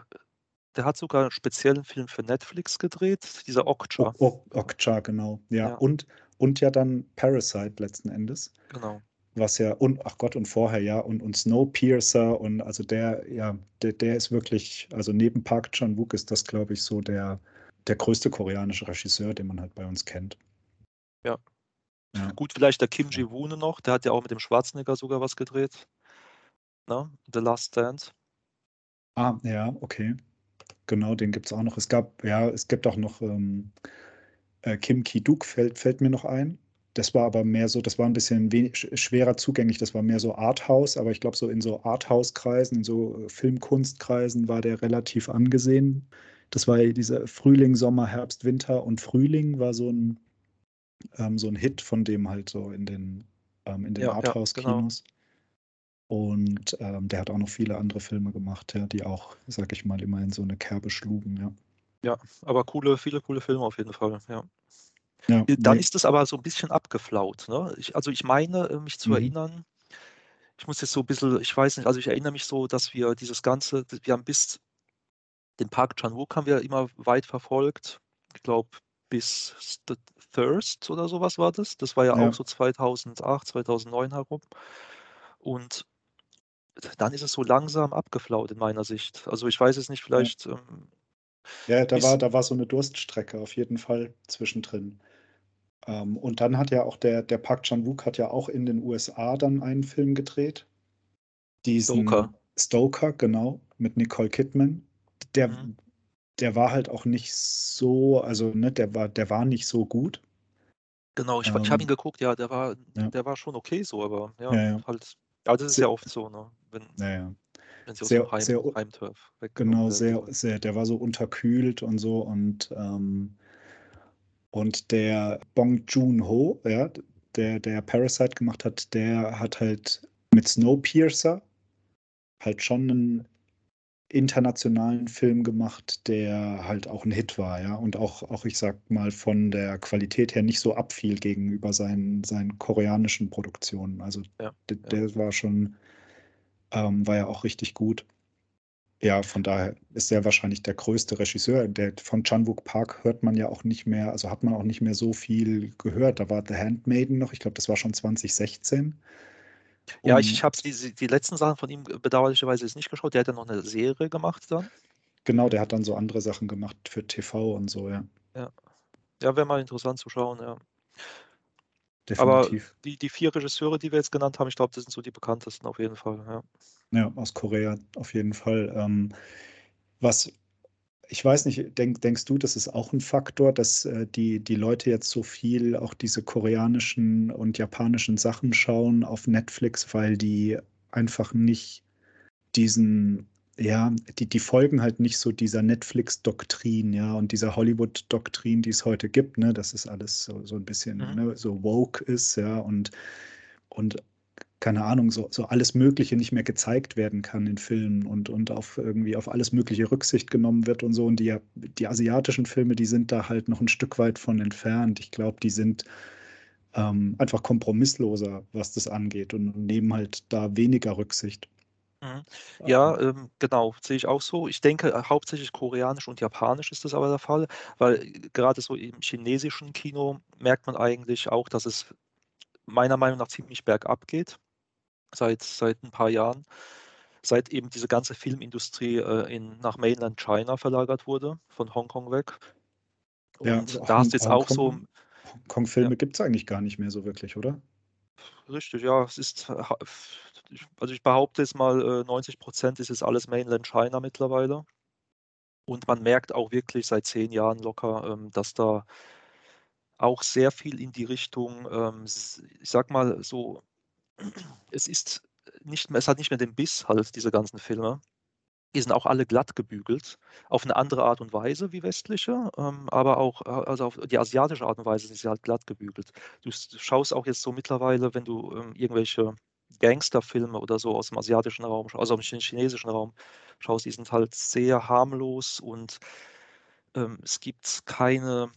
der hat sogar einen speziellen Film für Netflix gedreht, dieser Okja. Okja, genau. Ja. ja. Und, und ja dann Parasite letzten Endes. Genau. Was ja, und ach Gott, und vorher ja, und, und Snowpiercer und also der, ja, der, der ist wirklich, also neben Park Chan-wook ist das, glaube ich, so der, der größte koreanische Regisseur, den man halt bei uns kennt. Ja. ja. Gut, vielleicht der Kim Ji-woon noch, der hat ja auch mit dem Schwarzenegger sogar was gedreht. Ne? The Last Stand. Ah, ja, okay. Genau, den gibt es auch noch. Es gab, ja, es gibt auch noch ähm, äh, Kim Ki-duk, fällt, fällt mir noch ein. Das war aber mehr so, das war ein bisschen schwerer zugänglich, das war mehr so Arthouse, aber ich glaube, so in so Arthouse-Kreisen, in so äh, Filmkunstkreisen war der relativ angesehen. Das war ja dieser Frühling, Sommer, Herbst, Winter und Frühling war so ein, ähm, so ein Hit von dem halt so in den, ähm, in den ja, Arthouse-Kinos. Ja, genau. Und ähm, der hat auch noch viele andere Filme gemacht, ja, die auch, sag ich mal, immer in so eine Kerbe schlugen, ja. Ja, aber coole, viele coole Filme auf jeden Fall, ja. Ja, äh, Dann nee. ist es aber so ein bisschen abgeflaut. Ne? Ich, also ich meine, äh, mich zu mhm. erinnern, ich muss jetzt so ein bisschen, ich weiß nicht, also ich erinnere mich so, dass wir dieses Ganze, wir haben bis den Park Chan-wook haben wir immer weit verfolgt. Ich glaube, bis The Thirst oder sowas war das. Das war ja, ja, auch so 2008, 2009 herum. Und dann ist es so langsam abgeflaut in meiner Sicht. Also ich weiß es nicht, vielleicht. Ja, ähm, ja da, war, da war so eine Durststrecke auf jeden Fall zwischendrin. Ähm, und dann hat ja auch der, der Park Chan-wook hat ja auch in den USA dann einen Film gedreht. Diesen Stoker. Stoker, genau, mit Nicole Kidman. Der, mhm. der war halt auch nicht so, also ne, der war, der war nicht so gut. Genau, ich, ähm, ich habe ihn geguckt, ja, der war, ja. der war schon okay so, aber ja, ja, ja. halt, ja, das ist ja oft so, ne? Wenn, ja, wenn sie sehr, aus dem Heim, sehr, Heimturf Genau, sehr, sehr, der war so unterkühlt und so und ähm, und der Bong Joon-ho, ja, der, der Parasite gemacht hat, der hat halt mit Snowpiercer halt schon einen internationalen Film gemacht, der halt auch ein Hit war, ja, und auch, auch ich sag mal, von der Qualität her nicht so abfiel gegenüber seinen, seinen koreanischen Produktionen. Also ja, der, ja. der war schon, ähm, war ja auch richtig gut. Ja, von daher ist er wahrscheinlich der größte Regisseur. Der, von Chan-wook Park hört man ja auch nicht mehr, also hat man auch nicht mehr so viel gehört. Da war The Handmaiden noch, ich glaube, das war schon 2016. Ja, ich, ich habe die, die letzten Sachen von ihm bedauerlicherweise jetzt nicht geschaut. Der hat ja noch eine Serie gemacht dann. Genau, der hat dann so andere Sachen gemacht für TV und so, ja. Ja, ja wäre mal interessant zu schauen, ja. Definitiv. Aber die, die vier Regisseure, die wir jetzt genannt haben, ich glaube, das sind so die bekanntesten auf jeden Fall, ja. Ja, aus Korea auf jeden Fall. Ähm, was, ich weiß nicht, denk, denkst du, das ist auch ein Faktor, dass äh, die, die Leute jetzt so viel auch diese koreanischen und japanischen Sachen schauen auf Netflix, weil die einfach nicht diesen, ja, die, die folgen halt nicht so dieser Netflix-Doktrin, ja, und dieser Hollywood-Doktrin, die es heute gibt, ne, dass es alles so, so ein bisschen mhm. ne, so woke ist, ja, und, und keine Ahnung, so, so alles Mögliche nicht mehr gezeigt werden kann in Filmen und, und auf irgendwie auf alles Mögliche Rücksicht genommen wird und so. Und die, die asiatischen Filme, die sind da halt noch ein Stück weit von entfernt. Ich glaube, die sind ähm, einfach kompromissloser, was das angeht und nehmen halt da weniger Rücksicht. Mhm. Ja, ähm, ähm genau, sehe ich auch so. Ich denke, äh, hauptsächlich koreanisch und japanisch ist das aber der Fall, weil äh, gerade so im chinesischen Kino merkt man eigentlich auch, dass es meiner Meinung nach ziemlich bergab geht seit, seit ein paar Jahren, seit eben diese ganze Filmindustrie äh, in, nach Mainland China verlagert wurde, von Hongkong weg. Und ja, also da hast du jetzt auch so. Hongkong-Filme ja. gibt es eigentlich gar nicht mehr so wirklich, oder? Richtig, ja. Es ist, also ich behaupte jetzt mal, 90 äh, Prozent ist jetzt alles Mainland China mittlerweile. Und man merkt auch wirklich seit zehn Jahren locker, ähm, dass da auch sehr viel in die Richtung, ähm, ich sag mal so, *clears throat* es ist nicht mehr, es hat nicht mehr den Biss halt, diese ganzen Filme. Die sind auch alle glatt gebügelt, auf eine andere Art und Weise wie westliche, ähm, aber auch, äh, also auf die asiatische Art und Weise sind sie halt glatt gebügelt. Du schaust auch jetzt so mittlerweile, wenn du irgendwelche Gangsterfilme oder so aus dem asiatischen Raum, also aus dem chinesischen Raum schaust, die sind halt sehr harmlos und ähm, es gibt keine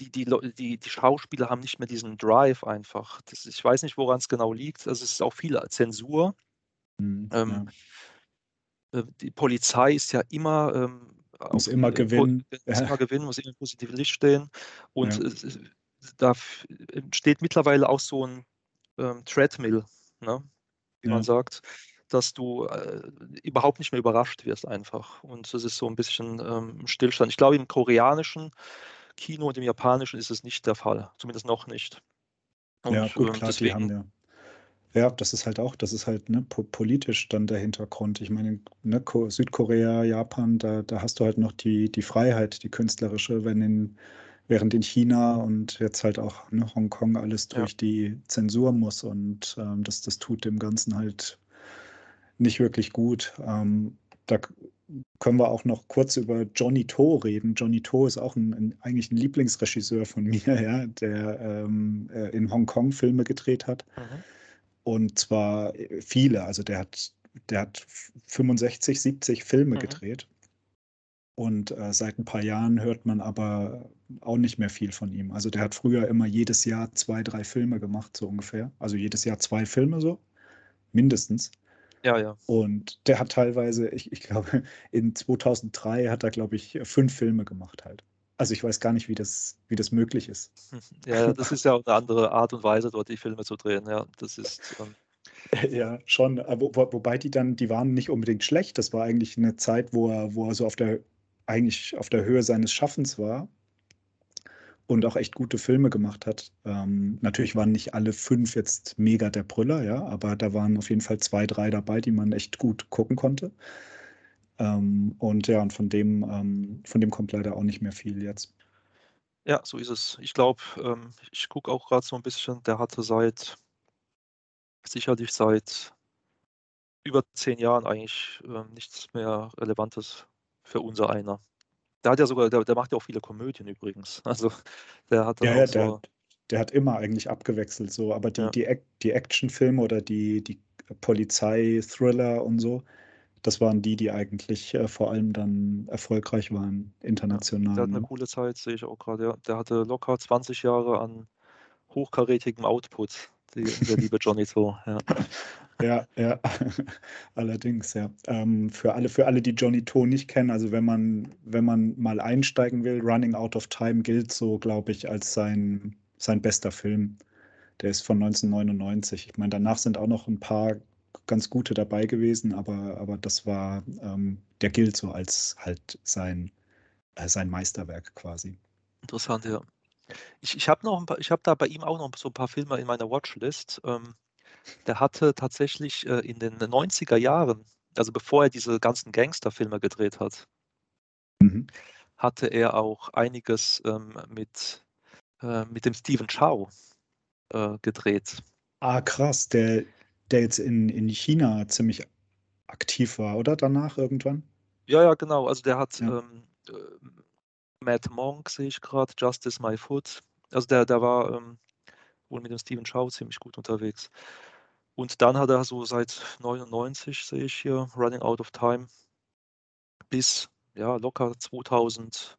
die, die, die, die Schauspieler haben nicht mehr diesen Drive einfach. Das, ich weiß nicht, woran es genau liegt. Also es ist auch viel Zensur. Mhm, ähm, ja. Äh, die Polizei ist ja immer ähm, muss immer gewinnen. Muss immer *laughs* gewinnen, muss immer im positiven Licht stehen. Und ja. da entsteht mittlerweile auch so ein ähm, Treadmill, ne? wie ja. man sagt, dass du äh, überhaupt nicht mehr überrascht wirst einfach. Und das ist so ein bisschen ähm, Stillstand. Ich glaube, im koreanischen Kino und im japanischen ist es nicht der Fall, zumindest noch nicht. Und, ja, gut, ähm, klar, deswegen, die haben ja. Ja, das ist halt auch, das ist halt ne, politisch dann der Hintergrund. Ich meine, ne, Südkorea, Japan, da, da hast du halt noch die, die Freiheit, die künstlerische, wenn in, während in China und jetzt halt auch ne, Hongkong alles durch ja. die Zensur muss und ähm, das, das tut dem Ganzen halt nicht wirklich gut. Ähm, da können wir auch noch kurz über Johnny To reden. Johnny To ist auch ein, ein, eigentlich ein Lieblingsregisseur von *laughs* mir, ja, der ähm, äh, in Hongkong Filme gedreht hat. Mhm. Und zwar äh, viele. Also der hat, der hat 65, 70 Filme mhm. gedreht. Und äh, seit ein paar Jahren hört man aber auch nicht mehr viel von ihm. Also der hat früher immer jedes Jahr zwei, drei Filme gemacht, so ungefähr. Also jedes Jahr zwei Filme so, mindestens. Ja, ja. Und der hat teilweise, ich, ich glaube, in 2003 hat er, glaube ich, fünf Filme gemacht halt. Also ich weiß gar nicht, wie das, wie das möglich ist. *laughs* Ja, das ist ja auch eine andere Art und Weise, dort die Filme zu drehen. Ja, das ist. Ähm *laughs* ja, schon. Wo, wo, wobei die dann, die waren nicht unbedingt schlecht. Das war eigentlich eine Zeit, wo er, wo er so auf der, eigentlich auf der Höhe seines Schaffens war und auch echt gute Filme gemacht hat. Ähm, natürlich waren nicht alle fünf jetzt mega der Brüller, ja, aber da waren auf jeden Fall zwei, drei dabei, die man echt gut gucken konnte. Ähm, und ja, und von dem, ähm, von dem kommt leider auch nicht mehr viel jetzt. Ja, so ist es. Ich glaube, ähm, ich gucke auch gerade so ein bisschen, der hatte seit, sicherlich seit über zehn Jahren eigentlich äh, nichts mehr Relevantes für unser einer. Der hat ja sogar, der, der macht ja auch viele Komödien übrigens. *laughs* Also der hat ja, ja der, so der, hat immer eigentlich abgewechselt so, aber die, ja. die, die Actionfilme oder die, die Polizei-Thriller und so, das waren die, die eigentlich äh, vor allem dann erfolgreich waren, international. Der hat eine ne? coole Zeit, sehe ich auch gerade. Ja. Der hatte locker 20 Jahre an hochkarätigem Output, die, der liebe *laughs* Johnny So. Ja. Ja, ja, *laughs* allerdings, ja. Ähm, für alle, für alle, die Johnny To nicht kennen, also wenn man, wenn man mal einsteigen will, Running Out of Time gilt so, glaube ich, als sein, sein bester Film. Der ist von 1999. Ich meine, danach sind auch noch ein paar ganz gute dabei gewesen, aber, aber das war, ähm, der gilt so als halt sein, äh, sein Meisterwerk quasi. Interessant, ja. Ich, ich habe noch ein paar, ich habe da bei ihm auch noch so ein paar Filme in meiner Watchlist. Ähm, der hatte tatsächlich äh, in den 90er Jahren, also bevor er diese ganzen Gangsterfilme gedreht hat, mhm. hatte er auch einiges ähm, mit, äh, mit dem Stephen Chow äh, gedreht. Ah, krass, der, der jetzt in, in China ziemlich aktiv war, oder? Danach irgendwann? Ja, ja, genau. Also der hat ja. ähm, äh, Matt Monk, sehe ich gerade, Justice My Foot. Also der, der war ähm, wohl mit dem Stephen Chow ziemlich gut unterwegs. Und dann hat er so seit 99, sehe ich hier, Running Out of Time, bis ja, locker 2011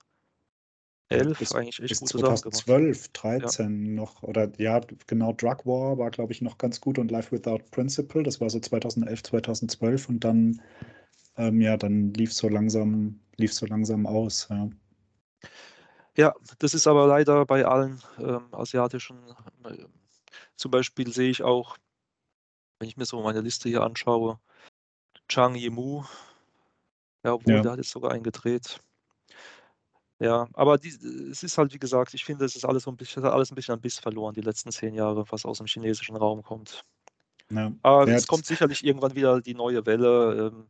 bis, eigentlich echt bis gute 2012, 13 ja. noch, oder ja, genau, Drug War war, glaube ich, noch ganz gut und Life Without Principle, das war so 2011, 2012 und dann, ähm, ja, dann lief so langsam, lief so langsam aus, ja. Ja, das ist aber leider bei allen ähm, asiatischen, äh, zum Beispiel sehe ich auch wenn ich mir so meine Liste hier anschaue, Chang Yimou, ja, obwohl ja. der hat jetzt sogar einen gedreht. Ja, aber die, es ist halt, wie gesagt, ich finde, es ist alles, so ein bisschen, alles ein bisschen an Biss verloren, die letzten zehn Jahre, was aus dem chinesischen Raum kommt. Ja. Aber ja, es kommt sicherlich irgendwann wieder die neue Welle. Ähm,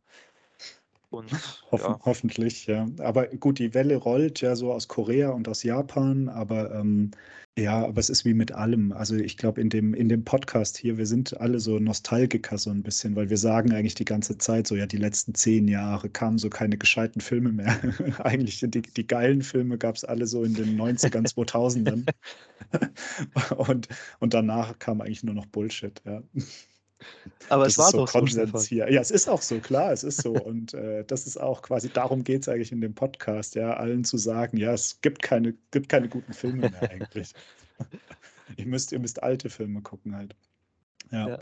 und, Hoffen, ja. Hoffentlich, ja. Aber gut, die Welle rollt ja so aus Korea und aus Japan, aber ähm, ja, aber es ist wie mit allem. Also ich glaube, in dem, in dem Podcast hier, wir sind alle so Nostalgiker so ein bisschen, weil wir sagen eigentlich die ganze Zeit so, ja, die letzten zehn Jahre kamen so keine gescheiten Filme mehr. *laughs* eigentlich die, die geilen Filme gab es alle so in den 90ern, 2000ern. *laughs* *laughs* und, und danach kam eigentlich nur noch Bullshit, ja. Aber Das es war so doch so. Konsens hier. Ja, es ist auch so, klar, es ist so. Und äh, das ist auch quasi, darum geht es eigentlich in dem Podcast, ja, allen zu sagen, ja, es gibt keine, gibt keine guten Filme mehr eigentlich. *laughs* ihr, müsst, ihr müsst alte Filme gucken halt. Ja. Ja.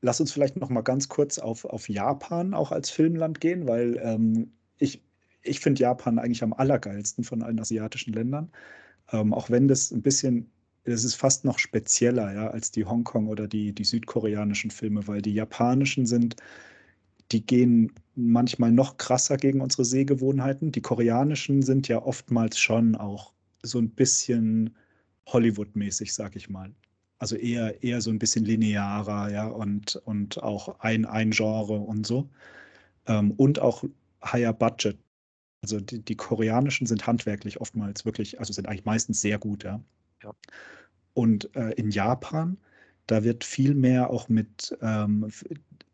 Lass uns vielleicht noch mal ganz kurz auf, auf Japan auch als Filmland gehen, weil ähm, ich, ich finde Japan eigentlich am allergeilsten von allen asiatischen Ländern. Ähm, auch wenn das ein bisschen, es ist fast noch spezieller, ja, als die Hongkong- oder die, die südkoreanischen Filme, weil die japanischen sind, die gehen manchmal noch krasser gegen unsere Sehgewohnheiten. Die koreanischen sind ja oftmals schon auch so ein bisschen Hollywood-mäßig, sag ich mal. Also eher, eher so ein bisschen linearer, ja, und, und auch ein, ein Genre und so. Ähm, und auch higher budget. Also die, die koreanischen sind handwerklich oftmals wirklich, also sind eigentlich meistens sehr gut, ja. Ja. Und äh, in Japan, da wird viel mehr auch mit, ähm,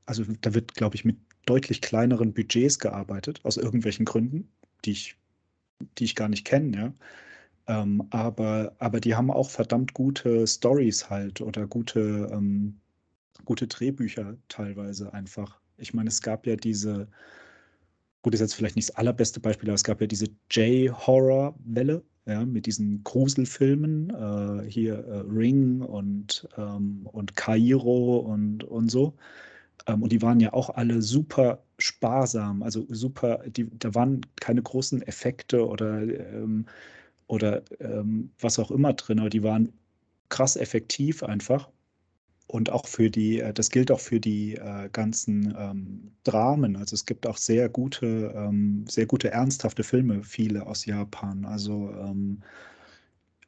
also da wird, glaube ich, mit deutlich kleineren Budgets gearbeitet, aus irgendwelchen Gründen, die ich, die ich gar nicht kenne, ja. Ähm, aber, aber die haben auch verdammt gute Stories halt oder gute, ähm, gute Drehbücher teilweise einfach. Ich meine, es gab ja diese, gut, ist jetzt vielleicht nicht das allerbeste Beispiel, aber es gab ja diese J-Horror-Welle, ja, mit diesen Gruselfilmen, äh, hier äh, Ring und, ähm, und Kairo und, und so. Ähm, und die waren ja auch alle super sparsam, also super, die, da waren keine großen Effekte oder, ähm, oder ähm, was auch immer drin, aber die waren krass effektiv einfach. Und auch für die, äh, das gilt auch für die äh, ganzen ähm, Dramen. Also es gibt auch sehr gute, ähm, sehr gute ernsthafte Filme, viele aus Japan. Also ähm,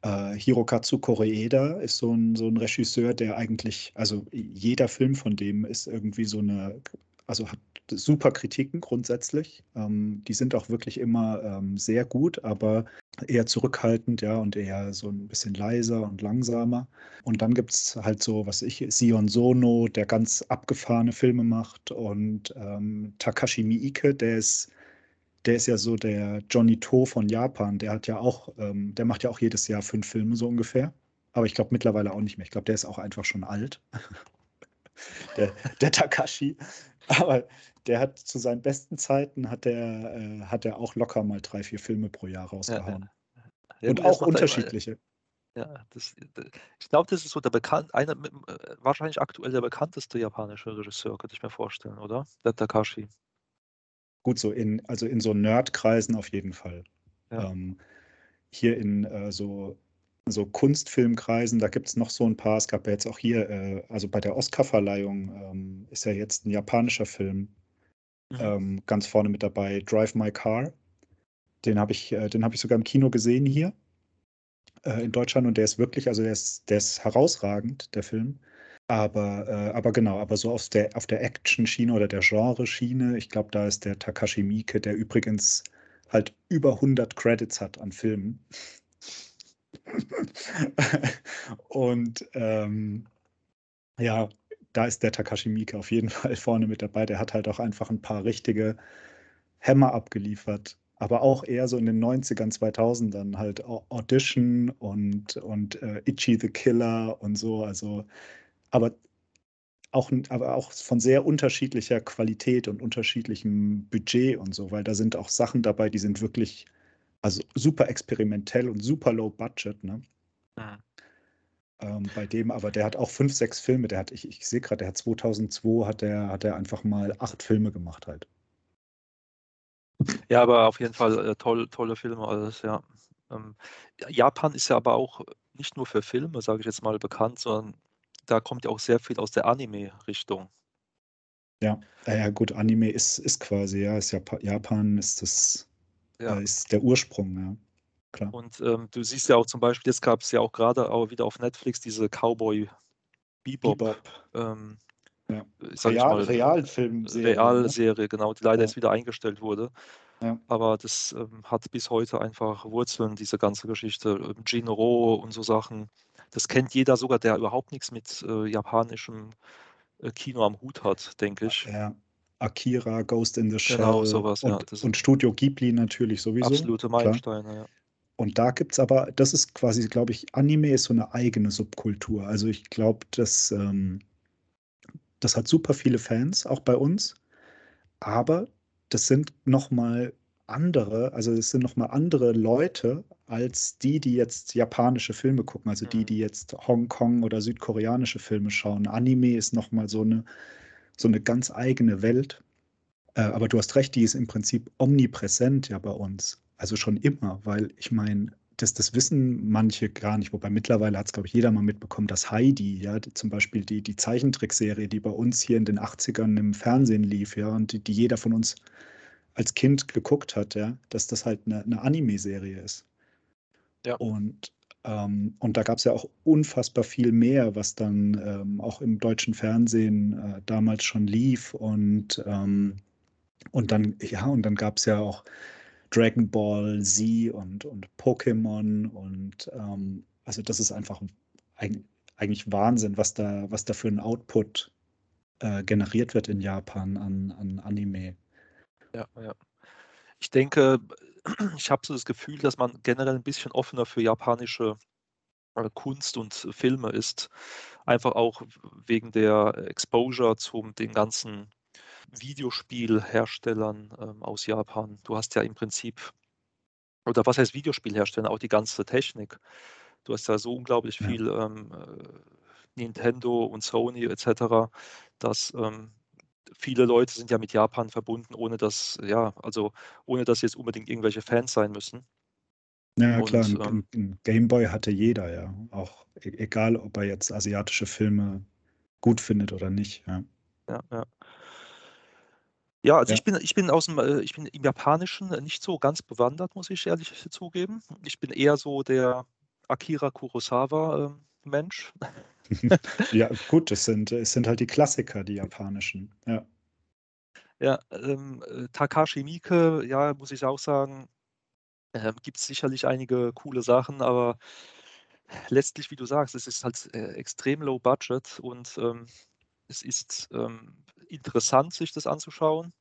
äh, Hirokazu Koreeda ist so ein, so ein Regisseur, der eigentlich, also jeder Film von dem ist irgendwie so eine, also hat super Kritiken grundsätzlich. Ähm, die sind auch wirklich immer ähm, sehr gut, aber eher zurückhaltend, ja, und eher so ein bisschen leiser und langsamer. Und dann gibt es halt so, was ich, Sion Sono, der ganz abgefahrene Filme macht und ähm, Takashi Miike, der ist, der ist ja so der Johnny To von Japan, der hat ja auch, ähm, der macht ja auch jedes Jahr fünf Filme so ungefähr. Aber ich glaube mittlerweile auch nicht mehr. Ich glaube, der ist auch einfach schon alt. *laughs* der, der Takashi. Aber der hat zu seinen besten Zeiten hat der, äh, hat er auch locker mal drei, vier Filme pro Jahr rausgehauen. Ja, Und gut, das auch er unterschiedliche. Ja, das, ich glaube, das ist so der bekannt, einer, äh, wahrscheinlich aktuell der bekannteste japanische Regisseur, könnte ich mir vorstellen, oder? Der Takashi. Gut, so in, also in so Nerdkreisen auf jeden Fall. Ja. Ähm, hier in äh, so, so Kunstfilmkreisen, da gibt es noch so ein paar. Es gab ja jetzt auch hier, äh, also bei der Oscarverleihung ähm, ist ja jetzt ein japanischer Film Mhm. ähm, ganz vorne mit dabei, Drive My Car. Den habe ich, äh, den habe ich sogar im Kino gesehen hier äh, in Deutschland und der ist wirklich, also der ist, der ist herausragend, der Film. Aber, äh, aber genau, aber so auf der, auf der Action-Schiene oder der Genre-Schiene, ich glaube, da ist der Takashi Miike, der übrigens halt über 100 Credits hat an Filmen. *laughs* Und ähm, ja, da ist der Takashi Miike auf jeden *laughs* Fall vorne mit dabei. Der hat halt auch einfach ein paar richtige Hämmer abgeliefert. Aber auch eher so in den 90ern, 2000ern halt Au- Audition und, und äh, Itchy the Killer und so. Also, aber auch, aber auch von sehr unterschiedlicher Qualität und unterschiedlichem Budget und so, weil da sind auch Sachen dabei, die sind wirklich also super experimentell und super low budget, ne? Mhm. Ähm, bei dem, aber der hat auch fünf, sechs Filme. Der hat, ich, ich sehe gerade, der hat 2002 hat der, hat er einfach mal acht Filme gemacht halt. Ja, aber auf jeden Fall äh, toll, tolle Filme, alles, ja. Ähm, ja, Japan ist ja aber auch nicht nur für Filme, sage ich jetzt mal, bekannt, sondern da kommt ja auch sehr viel aus der Anime-Richtung. Ja, ja, ja, gut, Anime ist, ist quasi, ja, ist Japa Japan ist das, Ja. äh, ist der Ursprung, ja. Klar. Und ähm, du siehst ja auch zum Beispiel, jetzt gab es ja auch gerade auch wieder auf Netflix diese Cowboy Bebop, Bebop. ähm, Ja. Real, mal, Realfilmserie. ne? Realserie, genau, die leider Ja. jetzt wieder eingestellt wurde. Ja. Aber das ähm, hat bis heute einfach Wurzeln, diese ganze Geschichte. Ähm, Jinro und so Sachen. Das kennt jeder sogar, der überhaupt nichts mit äh, japanischem äh, Kino am Hut hat, denke ich. Ja. Akira, Ghost in the Shell Genau, sowas, ja, und, das sind- und Studio Ghibli natürlich sowieso. Absolute klar. Meilensteine, ja. Und da gibt es aber, das ist quasi, glaube ich, Anime ist so eine eigene Subkultur. Also ich glaube, dass ähm, das hat super viele Fans, auch bei uns. Aber das sind noch mal andere, also es sind noch mal andere Leute als die, die jetzt japanische Filme gucken, also die, Mhm. die jetzt Hongkong oder südkoreanische Filme schauen. Anime ist noch mal so eine so eine ganz eigene Welt. Äh, aber du hast recht, die ist im Prinzip omnipräsent ja bei uns. Also schon immer, weil ich meine, das, das wissen manche gar nicht, wobei mittlerweile hat es, glaube ich, jeder mal mitbekommen, dass Heidi, ja, die, zum Beispiel die, die Zeichentrickserie, die bei uns hier in den 80ern im Fernsehen lief, ja, und die, die jeder von uns als Kind geguckt hat, ja, dass das halt eine, eine Anime-Serie ist. Ja. Und, ähm, und da gab es ja auch unfassbar viel mehr, was dann ähm, auch im deutschen Fernsehen äh, damals schon lief. Und, ähm, und dann, ja, und dann gab es ja auch Dragon Ball Z und, und Pokémon und ähm, also das ist einfach eig eigentlich Wahnsinn, was da, was da für ein Output äh, generiert wird in Japan an, an Anime. Ja, ja. Ich denke, ich habe so das Gefühl, dass man generell ein bisschen offener für japanische äh, Kunst und Filme ist. Einfach auch wegen der Exposure zu den ganzen Videospielherstellern ähm, aus Japan. Du hast ja im Prinzip, oder was heißt Videospielhersteller, auch die ganze Technik. Du hast ja so unglaublich Ja. viel ähm, äh, Nintendo und Sony etc., dass ähm, viele Leute sind ja mit Japan verbunden, ohne dass, ja, also ohne dass jetzt unbedingt irgendwelche Fans sein müssen. Ja, klar, Und, ein, ähm, ein, ein Gameboy hatte jeder, ja. Auch e egal, ob er jetzt asiatische Filme gut findet oder nicht, ja. Ja, ja. Ja, also Ja. ich bin ich bin aus'm äh, ich bin im Japanischen nicht so ganz bewandert, muss ich ehrlich zugeben. Ich bin eher so der Akira Kurosawa, ähm, Mensch. *laughs* Ja, gut, es sind es sind halt die Klassiker, die japanischen, ja. Ja, ähm, äh, Takashi Miike, ja, muss ich auch sagen, ähm, gibt's sicherlich einige coole Sachen, aber letztlich, wie du sagst, es ist halt, äh, extrem low budget und, ähm, es ist, ähm, interessant, sich das anzuschauen.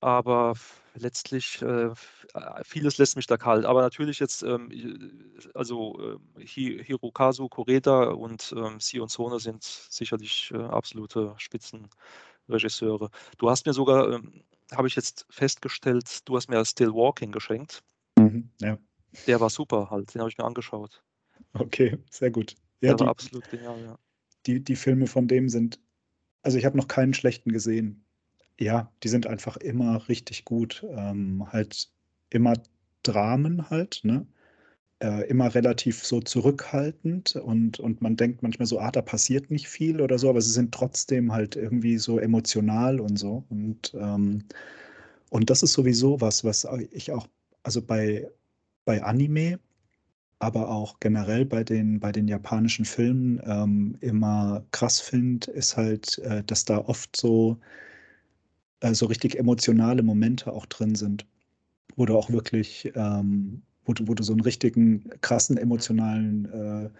Aber letztlich, äh, äh, vieles lässt mich da kalt. Aber natürlich jetzt, ähm, äh, also, Hi Hirokazu Koreeda und, ähm, Sion Sono sind sicherlich, äh, absolute Spitzenregisseure. Du hast mir sogar, ähm, habe ich jetzt festgestellt du hast mir Still Walking geschenkt. Mhm, ja. Der war super halt, den habe ich mir angeschaut. Okay, sehr gut. Ja, Der war die absolut genial, ja. die die Filme von dem sind also, ich habe noch keinen schlechten gesehen. Ja, die sind einfach immer richtig gut. Ähm, halt immer Dramen halt, ne? Äh, immer relativ so zurückhaltend und und man denkt manchmal so: „Ah, da passiert nicht viel“ oder so, aber sie sind trotzdem halt irgendwie so emotional und so. Und, ähm und das ist sowieso was, was ich auch also, bei bei Anime, aber auch generell bei den bei den japanischen Filmen, ähm, immer krass finde, ist halt, äh, dass da oft so äh, so richtig emotionale Momente auch drin sind, wo du auch wirklich, ähm wo du wo du so 'n richtigen krassen emotionalen, äh,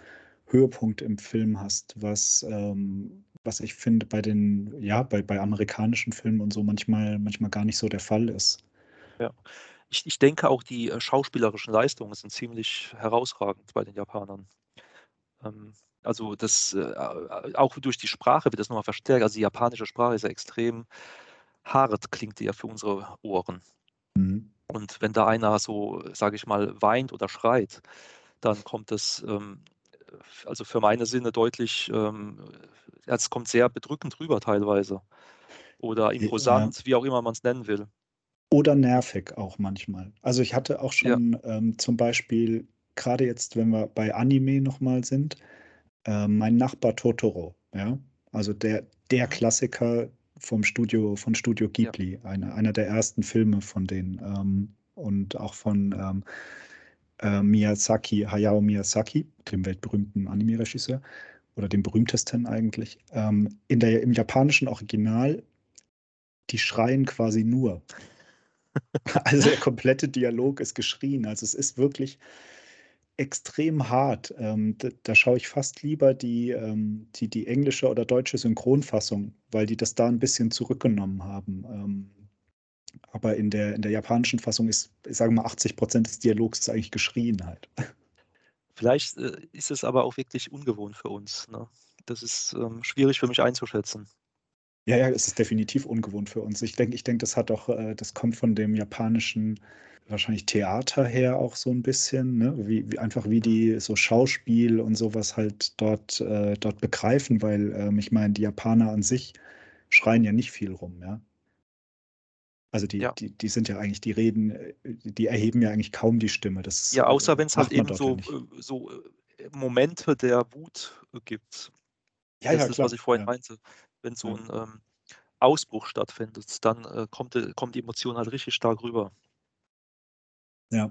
Höhepunkt im Film hast, was, ähm was ich finde bei den ja, bei bei amerikanischen Filmen und so manchmal manchmal gar nicht so der Fall ist. Ja. Ich ich denke auch, die, äh, schauspielerischen Leistungen sind ziemlich herausragend bei den Japanern. Ähm, also, das, äh, a auch durch die Sprache wird das noch mal verstärkt. Also, die japanische Sprache ist ja extrem hart, klingt die ja für unsere Ohren. Mhm. Und wenn da einer so, sage ich mal, weint oder schreit, dann kommt das, ähm, also, für meine Sinne deutlich, ähm ja, es kommt sehr bedrückend rüber teilweise oder J ja. imposant, wie auch immer man's nennen will. Oder nervig auch manchmal. Also, ich hatte auch Ja. schon, ähm, zum Beispiel grade jetzt, wenn wir bei Anime noch mal sind, äh, Mein Nachbar Totoro, ja? Also, der der Mhm. Klassiker vom Studio von Studio Ja. Ghibli, einer einer der ersten Filme von denen, ähm, und auch von, ähm, äh, Miyazaki Hayao Miyazaki, dem weltberühmten Anime-Regisseur oder dem berühmtesten eigentlich. Ähm, in der im japanischen Original die schreien quasi nur. *laughs* Also, der komplette Dialog ist geschrien. Also, es ist wirklich extrem hart. Ähm, d da schaue ich fast lieber die, ähm die die englische oder deutsche Synchronfassung, weil die das da 'n bisschen zurückgenommen haben. Ähm, aber in der in der japanischen Fassung ist, ich sage mal, 80% des Dialogs ist eigentlich geschrien halt. Vielleicht, äh, ist es aber auch wirklich ungewohnt für uns, ne? Das ist, ähm, schwierig für mich einzuschätzen. Ja, ja, es ist definitiv ungewohnt für uns. Ich denke, ich denke, das hat auch, äh, das kommt von dem japanischen wahrscheinlich Theater her auch so ein bisschen, ne? Wie, wie einfach wie die so Schauspiel und sowas halt dort, äh, dort begreifen, weil ähm, ich meine, die Japaner an sich schreien ja nicht viel rum, ja. Also die, Ja. die, die sind ja eigentlich, die reden, äh, die erheben ja eigentlich kaum die Stimme. Das Ja, außer äh, wenn es halt eben so, ja so Momente der Wut gibt. Ja, Das ja, ist, klar. was ich vorhin Ja. meinte. Wenn so Ja. ein ähm, Ausbruch stattfindet, dann äh, kommt, äh, kommt die Emotion halt richtig stark rüber. Ja,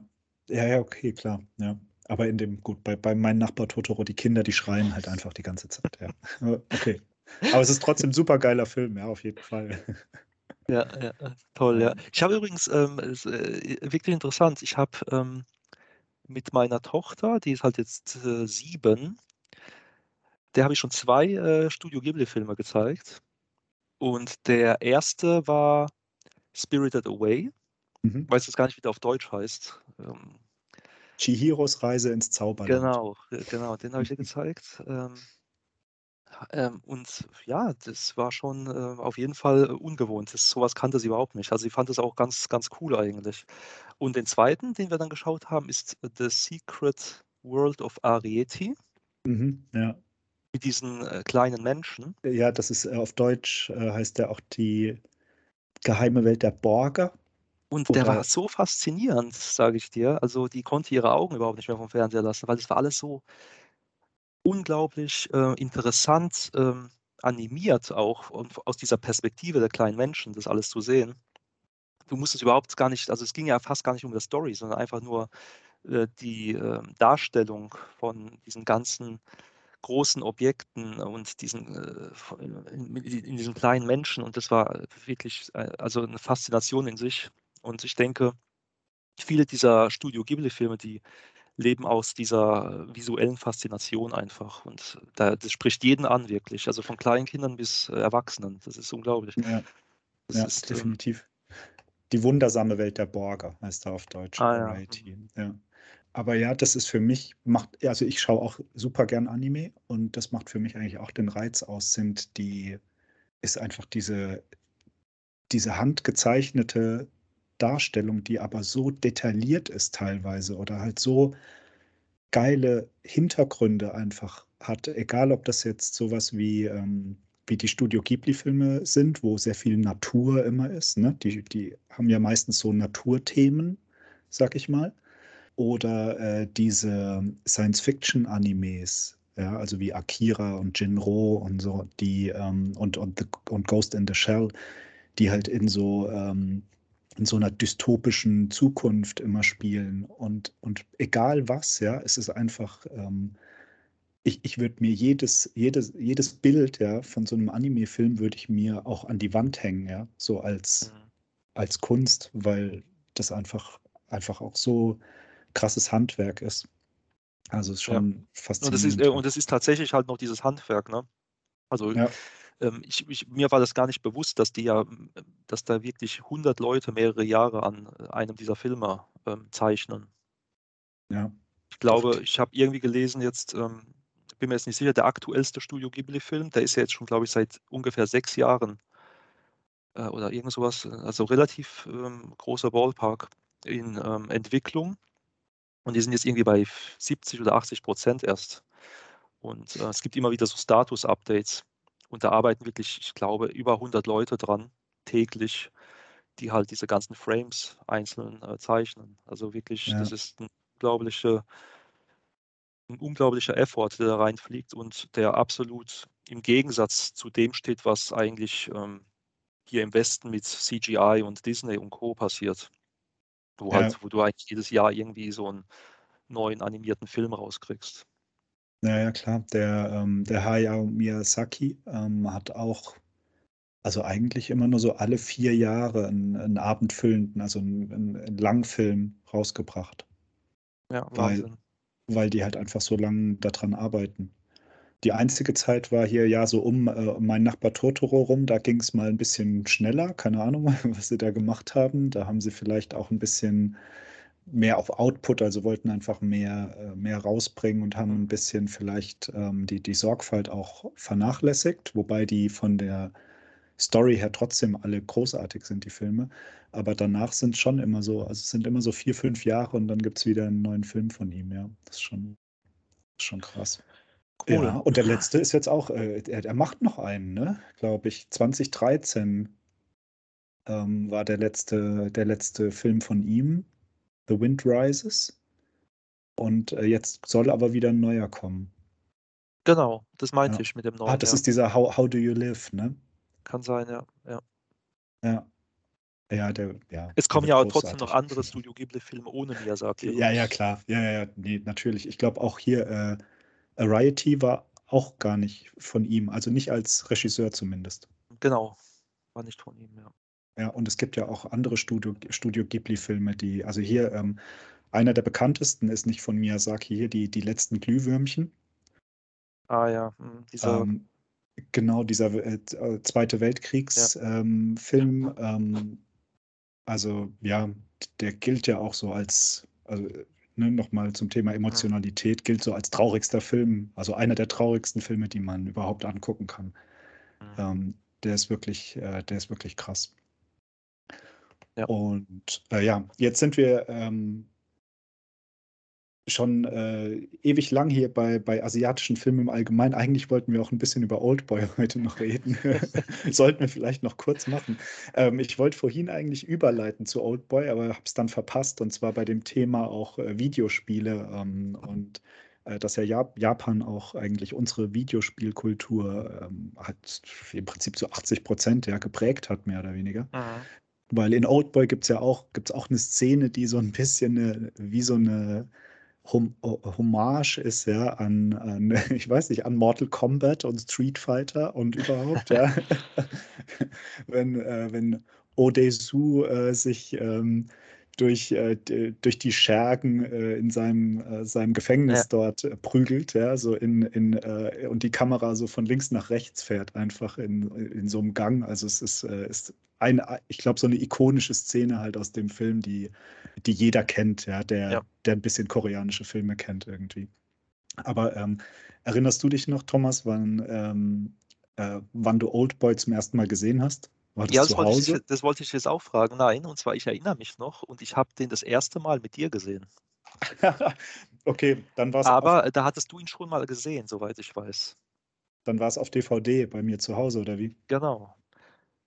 ja, ja, okay, klar, ja. Aber in dem, gut, bei, bei meinem Nachbar Totoro, die Kinder, die schreien halt einfach die ganze Zeit, ja. Aber Okay. Aber es ist trotzdem ein super geiler Film, ja, auf jeden Fall. Ja, ja, äh, toll, ja. Ja. Ich habe übrigens, ähm, es, äh, wirklich interessant, ich habe ähm, mit meiner Tochter, die ist halt jetzt äh, sieben, der habe ich schon zwei äh, Studio Ghibli-Filme gezeigt. Und der erste war Spirited Away. Mhm. Weiß jetzt gar nicht, wie der auf Deutsch heißt. Ähm, Chihiros Reise ins Zauberland. genau, äh, genau, den habe ich ihr *laughs* gezeigt. Ähm, ähm, und ja, das war schon äh, auf jeden Fall äh, ungewohnt. Das, sowas kannte sie überhaupt nicht. Also sie fand es auch ganz, ganz cool eigentlich. Und den zweiten, den wir dann geschaut haben, ist The Secret World of Arieti Mhm, ja. Mit diesen äh, kleinen Menschen. Ja, das ist äh, auf Deutsch äh, heißt der auch die geheime Welt der Borger. Und der war so faszinierend, sage ich dir. Also die konnte ihre Augen überhaupt nicht mehr vom Fernseher lassen, weil es war alles so unglaublich äh, interessant ähm, animiert auch und aus dieser Perspektive der kleinen Menschen, das alles zu sehen. Du musstest überhaupt gar nicht, also es ging ja fast gar nicht um die Story, sondern einfach nur äh, die äh, Darstellung von diesen ganzen großen Objekten und diesen äh, in, diesen kleinen Menschen und das war wirklich äh, also eine Faszination in sich. Und ich denke, viele dieser Studio Ghibli-Filme, die leben aus dieser visuellen Faszination einfach. Und da, das spricht jeden an, wirklich. Also von kleinen Kindern bis äh, Erwachsenen. Das ist unglaublich. Ja, Das ja ist, ähm, definitiv. Die wundersame Welt der Borger heißt er auf Deutsch. Ah, ja. Variety. ja. Aber ja, das ist für mich, macht, also ich schaue auch super gern Anime und das macht für mich eigentlich auch den Reiz aus, sind die, ist einfach diese, diese handgezeichnete Darstellung, die aber so detailliert ist teilweise oder halt so geile Hintergründe einfach hat, egal ob das jetzt sowas wie, ähm, wie die Studio Ghibli-Filme sind, wo sehr viel Natur immer ist. Ne? Die, die haben ja meistens so Naturthemen, sag ich mal. Oder äh, diese Science-Fiction-Animes, ja, also wie Akira und Jinro und so, die ähm, und, und, The, und Ghost in the Shell, die halt in so ähm, in so einer dystopischen Zukunft immer spielen. Und, und egal was, ja, es ist einfach, ähm, ich, ich würde mir jedes, jedes, jedes Bild ja, von so einem Anime-Film würde ich mir auch an die Wand hängen, ja, so als, Mhm. als Kunst, weil das einfach, einfach auch so krasses Handwerk ist. Also es ist Ja. schon Und das faszinierend. ist, äh, und das ist tatsächlich halt noch dieses Handwerk, ne? Also ja, ähm, ich, ich, mir war das gar nicht bewusst, dass die ja, dass da wirklich 100 Leute mehrere Jahre an äh, einem dieser Filme ähm, zeichnen. ja, Ich glaube, ich habe irgendwie gelesen jetzt, ähm, bin mir jetzt nicht sicher, der aktuellste Studio Ghibli-Film, der ist ja jetzt schon, glaube ich, seit ungefähr sechs Jahren äh, oder irgend sowas, äh, also relativ ähm, großer Ballpark in ähm, Entwicklung. Und die sind jetzt irgendwie bei 70 oder 80 Prozent erst. Und äh, es gibt immer wieder so Status-Updates. Und da arbeiten wirklich, ich glaube, über 100 Leute dran, täglich, die halt diese ganzen Frames einzeln äh, zeichnen. Also wirklich, Ja. das ist ein unglaublicher, ein unglaublicher Effort, der da reinfliegt und der absolut im Gegensatz zu dem steht, was eigentlich ähm, hier im Westen mit CGI und Disney und Co. passiert. Wo Ja. halt, wo du eigentlich jedes Jahr irgendwie so einen neuen animierten Film rauskriegst. Ja, ja, klar. Der, ähm, der Hayao Miyazaki ähm, hat auch, also eigentlich immer nur so alle vier Jahre einen, einen abendfüllenden, also einen, einen, Langfilm rausgebracht, Ja, Weil- Wahnsinn. weil die halt einfach so lange daran arbeiten. Die einzige Zeit war hier ja so um, äh, um mein Nachbar Totoro rum, da ging es mal ein bisschen schneller, keine Ahnung, *laughs* was sie da gemacht haben. Da haben sie vielleicht auch ein bisschen mehr auf Output, also wollten einfach mehr, äh, mehr rausbringen und haben ein bisschen vielleicht ähm, die, die Sorgfalt auch vernachlässigt, wobei die von der, Story her trotzdem alle großartig sind, die Filme. Aber danach sind es schon immer so, also es sind immer so vier, fünf Jahre und dann gibt es wieder einen neuen Film von ihm, ja. Das ist schon, schon krass. Cool. Ja, und der letzte ist jetzt auch, äh, er, er macht noch einen, ne? Glaube ich. 2013 ähm, war der letzte, der letzte Film von ihm, The Wind Rises. Und äh, jetzt soll aber wieder ein neuer kommen. Genau, das meinte Ja. ich mit dem neuen. Ah, das ja. ist dieser How, How Do You Live, ne? Kann sein, ja. ja. Ja. Ja, der, ja. Es kommen ja auch trotzdem noch andere Studio Ghibli-Filme ohne Miyazaki. Ja, ja, klar. Ja, ja, ja, nee, natürlich. Ich glaube auch hier, äh, Variety war auch gar nicht von ihm, also nicht als Regisseur zumindest. Genau, war nicht von ihm, ja. Ja, und es gibt ja auch andere Studio, Studio Ghibli-Filme, die, also hier, ähm, einer der bekanntesten ist nicht von Miyazaki, hier die, die letzten Glühwürmchen. Ah ja, hm, dieser, Ähm, genau, dieser äh, äh, Zweite Weltkriegs-Film. Ähm, Film, ähm, also ja, der gilt ja auch so als, also ne, nochmal zum Thema Emotionalität, gilt so als traurigster Film, also einer der traurigsten Filme, die man überhaupt angucken kann. hm, Ähm, der ist wirklich, äh, der ist wirklich krass. Ja. Und äh, ja, jetzt sind wir ähm, schon äh, ewig lang hier bei, bei asiatischen Filmen im Allgemeinen. Eigentlich wollten wir auch ein bisschen über Oldboy *laughs* heute noch reden. *laughs* Sollten wir vielleicht noch kurz machen. Ähm, ich wollte vorhin eigentlich überleiten zu Oldboy, aber habe es dann verpasst. Und zwar bei dem Thema auch äh, Videospiele ähm, und äh, dass ja Jap- Japan auch eigentlich unsere Videospielkultur ähm, hat im Prinzip zu 80 Prozent ja, geprägt hat, mehr oder weniger. mhm. Weil in Oldboy gibt es ja auch, gibt's auch eine Szene, die so ein bisschen eine, wie so eine Hom O- Hommage ist, ja, an, an, *laughs* ich weiß nicht, an Mortal Kombat und Street Fighter und überhaupt, ja. *laughs* wenn, äh, wenn Odesu äh, sich ähm, durch, äh, durch die Schergen äh, in seinem, äh, seinem Gefängnis Ja. dort äh, prügelt, ja, so in, in äh, und die Kamera so von links nach rechts fährt, einfach in, in so einem Gang. Also es ist, äh, ist eine, ich glaube, so eine ikonische Szene halt aus dem Film, die, die jeder kennt, ja, der, Ja. der ein bisschen koreanische Filme kennt irgendwie. Aber ähm, erinnerst du dich noch, Thomas, wann, ähm, äh, wann du Oldboy zum ersten Mal gesehen hast? War das Ja, das wollte, ich, das wollte ich jetzt auch fragen. Nein, und zwar, ich erinnere mich noch und ich habe den das erste Mal mit dir gesehen. *laughs* okay, dann war es auf, Aber äh, da hattest du ihn schon mal gesehen, soweit ich weiß. dann war's auf DVD bei mir zu Hause, oder wie? Genau.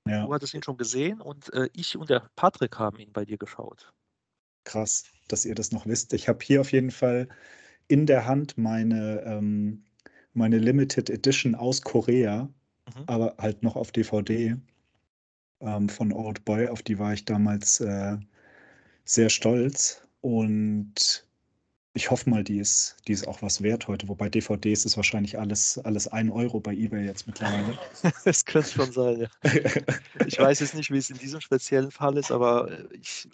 Ja, Du hattest ihn schon gesehen und äh, ich und der Patrick haben ihn bei dir geschaut. krass, dass ihr das noch wisst. Ich habe hier auf jeden Fall in der Hand meine, ähm, meine Limited Edition aus Korea, Mhm. aber halt noch auf DVD ähm, von Old Boy. Auf die war ich damals äh, sehr stolz. Und ich hoffe mal, die ist, die ist auch was wert heute. Wobei DVDs ist wahrscheinlich alles, alles 1 Euro bei eBay jetzt mittlerweile. *laughs* Das könnte schon sein, ja. *laughs* Ich weiß jetzt nicht, wie es in diesem speziellen Fall ist, aber äh, ich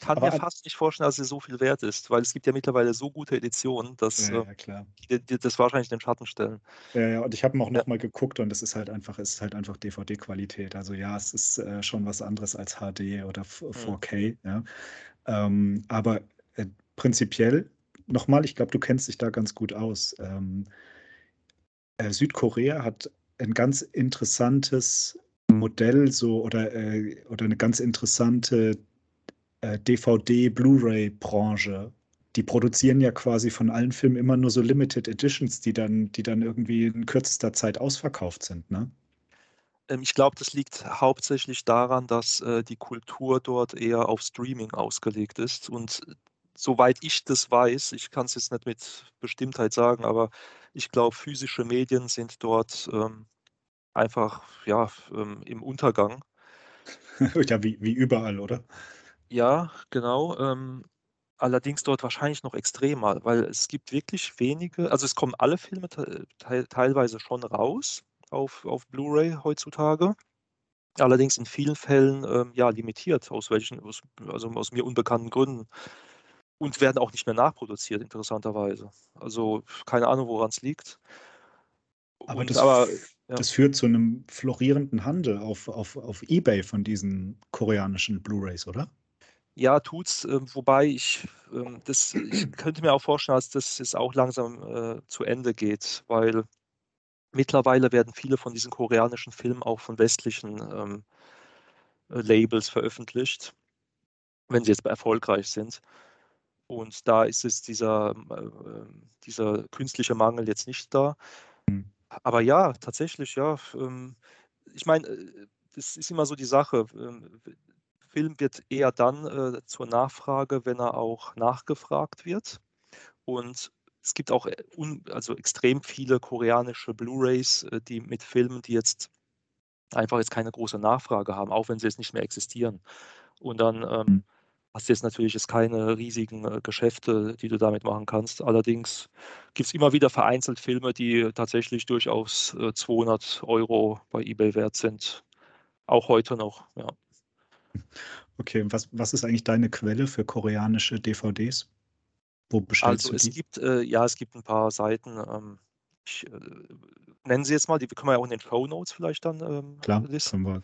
kann Aber mir fast nicht vorstellen, dass es so viel wert ist, weil es gibt ja mittlerweile so gute Editionen, dass ja, äh, ja, die, die das wahrscheinlich in den Schatten stellen. Ja, ja, und ich habe auch Ja. noch mal geguckt und es ist halt einfach, es ist halt einfach DVD-Qualität. Also ja, es ist äh, schon was anderes als HD oder F- Mhm. 4K, ja. Ähm, aber äh, prinzipiell, nochmal, ich glaube, du kennst dich da ganz gut aus. Ähm, äh, Südkorea hat ein ganz interessantes Modell so oder, äh, oder eine ganz interessante äh, DVD-Blu-ray-Branche. Die produzieren ja quasi von allen Filmen immer nur so Limited Editions, die dann, die dann irgendwie in kürzester Zeit ausverkauft sind, ne? Ähm, ich glaube, das liegt hauptsächlich daran, dass äh, die Kultur dort eher auf Streaming ausgelegt ist. Und soweit ich das weiß, ich kann es jetzt nicht mit Bestimmtheit sagen, aber ich glaube, physische Medien sind dort ähm, einfach ja, ähm, im Untergang. *laughs* ja, wie, wie überall, oder? Ja, genau. Ähm, allerdings dort wahrscheinlich noch extremer, weil es gibt wirklich wenige, also es kommen alle Filme te teil teilweise schon raus auf, auf Blu-ray heutzutage. Allerdings in vielen Fällen ähm, ja limitiert, aus welchen, aus, also aus mir unbekannten Gründen. Und werden auch nicht mehr nachproduziert, interessanterweise. Also keine Ahnung, woran es liegt. Aber Und das, aber ja. das führt zu einem florierenden Handel auf, auf, auf eBay von diesen koreanischen Blu-rays, oder? Ja, tut's, ähm, wobei ich, ähm, das, ich *clears throat* könnte mir auch vorstellen, dass das jetzt auch langsam äh, zu Ende geht, weil mittlerweile werden viele von diesen koreanischen Filmen auch von westlichen ähm, äh, Labels veröffentlicht, wenn sie jetzt erfolgreich sind. Und da ist es dieser, äh, dieser künstliche Mangel jetzt nicht da. Mhm. Aber ja, tatsächlich, ja. Ähm, ich meine, äh, das ist immer so die Sache. Ähm, Film wird eher dann äh, zur Nachfrage, wenn er auch nachgefragt wird. Und es gibt auch äh, un, also extrem viele koreanische Blu-rays, äh, die mit Filmen, die jetzt einfach jetzt keine große Nachfrage haben, auch wenn sie jetzt nicht mehr existieren. Und dann ähm, Mhm. Hast du jetzt natürlich jetzt keine riesigen äh, Geschäfte, die du damit machen kannst. Allerdings gibt es immer wieder vereinzelt Filme, die tatsächlich durchaus äh, 200 Euro bei eBay wert sind. Auch heute noch, ja. Okay, was, was ist eigentlich deine Quelle für koreanische DVDs? Wo bestellst Also du es die? gibt, äh, ja, es gibt ein paar Seiten. Ähm, ich äh, nenne sie jetzt mal, die können wir ja auch in den Show Notes vielleicht dann ähm, Klar, listen. können wir,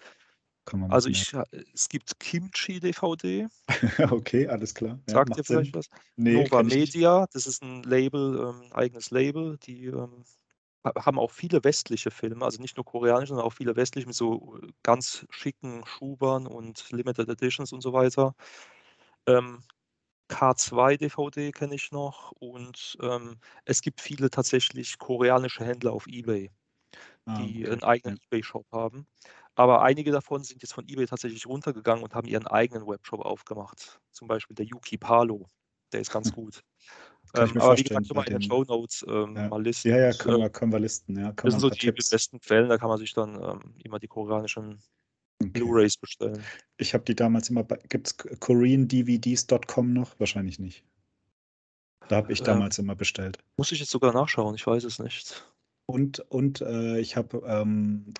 können wir Also ich, äh, es gibt Kimchi DVD, ja. *laughs* Okay, alles klar. Ja, sagt macht vielleicht Sinn. was? Nee, Nova. Media, das ist ein Label, ähm, eigenes Label, die ähm, ha- haben auch viele westliche Filme, also nicht nur koreanische, sondern auch viele westliche mit so äh, ganz schicken Schubern und Limited Editions und so weiter. Ähm, K2 DVD kenne ich noch und ähm, es gibt viele tatsächlich koreanische Händler auf eBay, Ah, die okay. einen eigenen Ja. eBay-Shop haben. Aber einige davon sind jetzt von eBay tatsächlich runtergegangen und haben ihren eigenen Webshop aufgemacht. Zum Beispiel der Yuki Palo, der ist ganz gut. Kann ich Ähm, aber wie gesagt, wir in den. Show Notes ähm, Ja, mal listen. ja, ja können, äh, wir, können wir listen. Ja, das sind so die Tipps. besten Quellen, da kann man sich dann ähm, immer die koreanischen Okay. Blu-rays bestellen. Ich habe die damals immer bei. Gibt es KoreanDVDs.com noch? Wahrscheinlich nicht. Da habe ich Ähm, damals immer bestellt. muss ich jetzt sogar nachschauen, ich weiß es nicht. Und, und äh, ich habe ähm,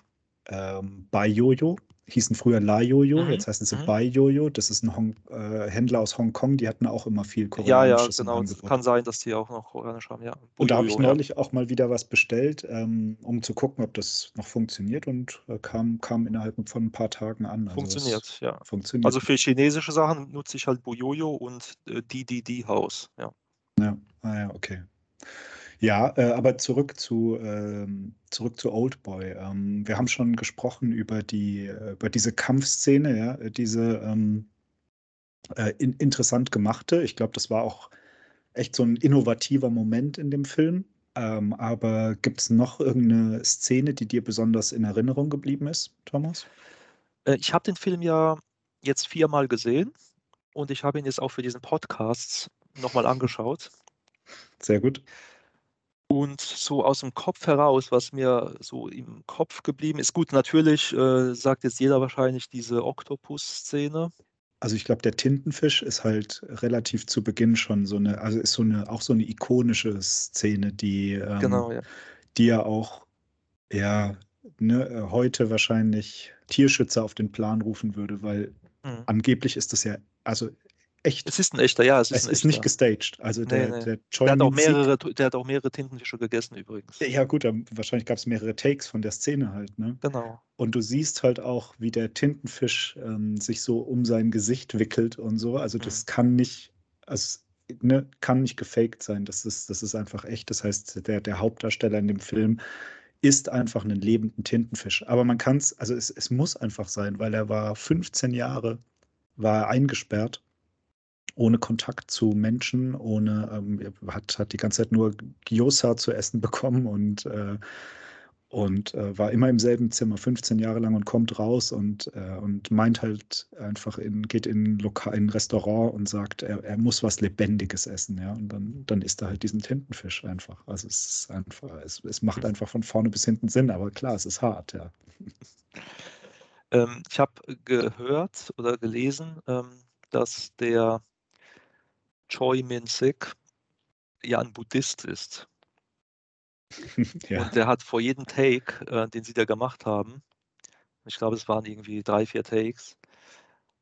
ähm, bei Jojo, hießen früher La Jojo, Mhm, jetzt heißen sie mhm. bei Jojo. Das ist ein Hong, äh, Händler aus Hongkong, die hatten auch immer viel Ja, ja, Koreanisches im genau. Es kann sein, dass die auch noch koreanisch haben, ja. Und da habe ich Bojojo, ja. neulich auch mal wieder was bestellt, ähm, um zu gucken, ob das noch funktioniert und äh, kam, kam innerhalb von ein paar Tagen an. Also Funktioniert, ja. funktioniert. Also für chinesische Sachen nutze ich halt Bojojo und äh, DDD House, ja. Ja, ah ja, okay. Ja, äh, aber zurück zu, ähm, zurück zu Oldboy. Ähm, wir haben schon gesprochen über die, äh, über diese Kampfszene, ja, äh, diese ähm, äh, in, interessant gemachte. Ich glaube, das war auch echt so ein innovativer Moment in dem Film. Ähm, aber gibt es noch irgendeine Szene, die dir besonders in Erinnerung geblieben ist, Thomas? Äh, ich habe den Film ja jetzt viermal gesehen und ich habe ihn jetzt auch für diesen Podcast nochmal angeschaut. Sehr gut. Und so aus dem Kopf heraus, was mir so im Kopf geblieben ist, gut, natürlich äh, sagt jetzt jeder wahrscheinlich diese Oktopus-Szene. Also ich glaube, der Tintenfisch ist halt relativ zu Beginn schon so eine, also ist so eine, auch so eine ikonische Szene, die, ähm, Genau, ja. die ja auch, ja, ne, heute wahrscheinlich Tierschützer auf den Plan rufen würde, weil Mhm. angeblich ist das ja, also echt, Es ist ein echter, ja, es ist es ist nicht gestaged. Also Nee, der, nee. der Der hat auch mehrere, der hat auch mehrere Tintenfische gegessen übrigens. ja gut, dann, wahrscheinlich gab es mehrere Takes von der Szene halt, ne? Genau. Und du siehst halt auch, wie der Tintenfisch ähm, sich so um sein Gesicht wickelt und so. Also das Mhm. kann nicht, also, ne, kann nicht gefaked sein. Das ist, das ist einfach echt. Das heißt, der, der Hauptdarsteller in dem Film ist einfach einen lebenden Tintenfisch. Aber man kann es, also es, es muss einfach sein, weil er war 15 Jahre, war er eingesperrt, ohne Kontakt zu Menschen, ohne, ähm, hat, hat die ganze Zeit nur Gyoza zu essen *laughs* bekommen und äh, und äh, war immer im selben Zimmer 15 Jahre lang und kommt raus und, äh, und meint halt einfach in, geht in, Loka in ein Restaurant und sagt, er, er muss was Lebendiges essen, ja. Und dann, dann isst er halt diesen Tintenfisch einfach. Also es ist einfach, es, es macht einfach von vorne bis hinten Sinn, aber klar, es ist hart, ja. Ähm, ich habe gehört oder gelesen, ähm, dass der Choi Min-sik ja ein Buddhist ist. *laughs* ja. Und der hat vor jedem Take, äh, den sie da gemacht haben, ich glaube, es waren irgendwie drei, vier Takes,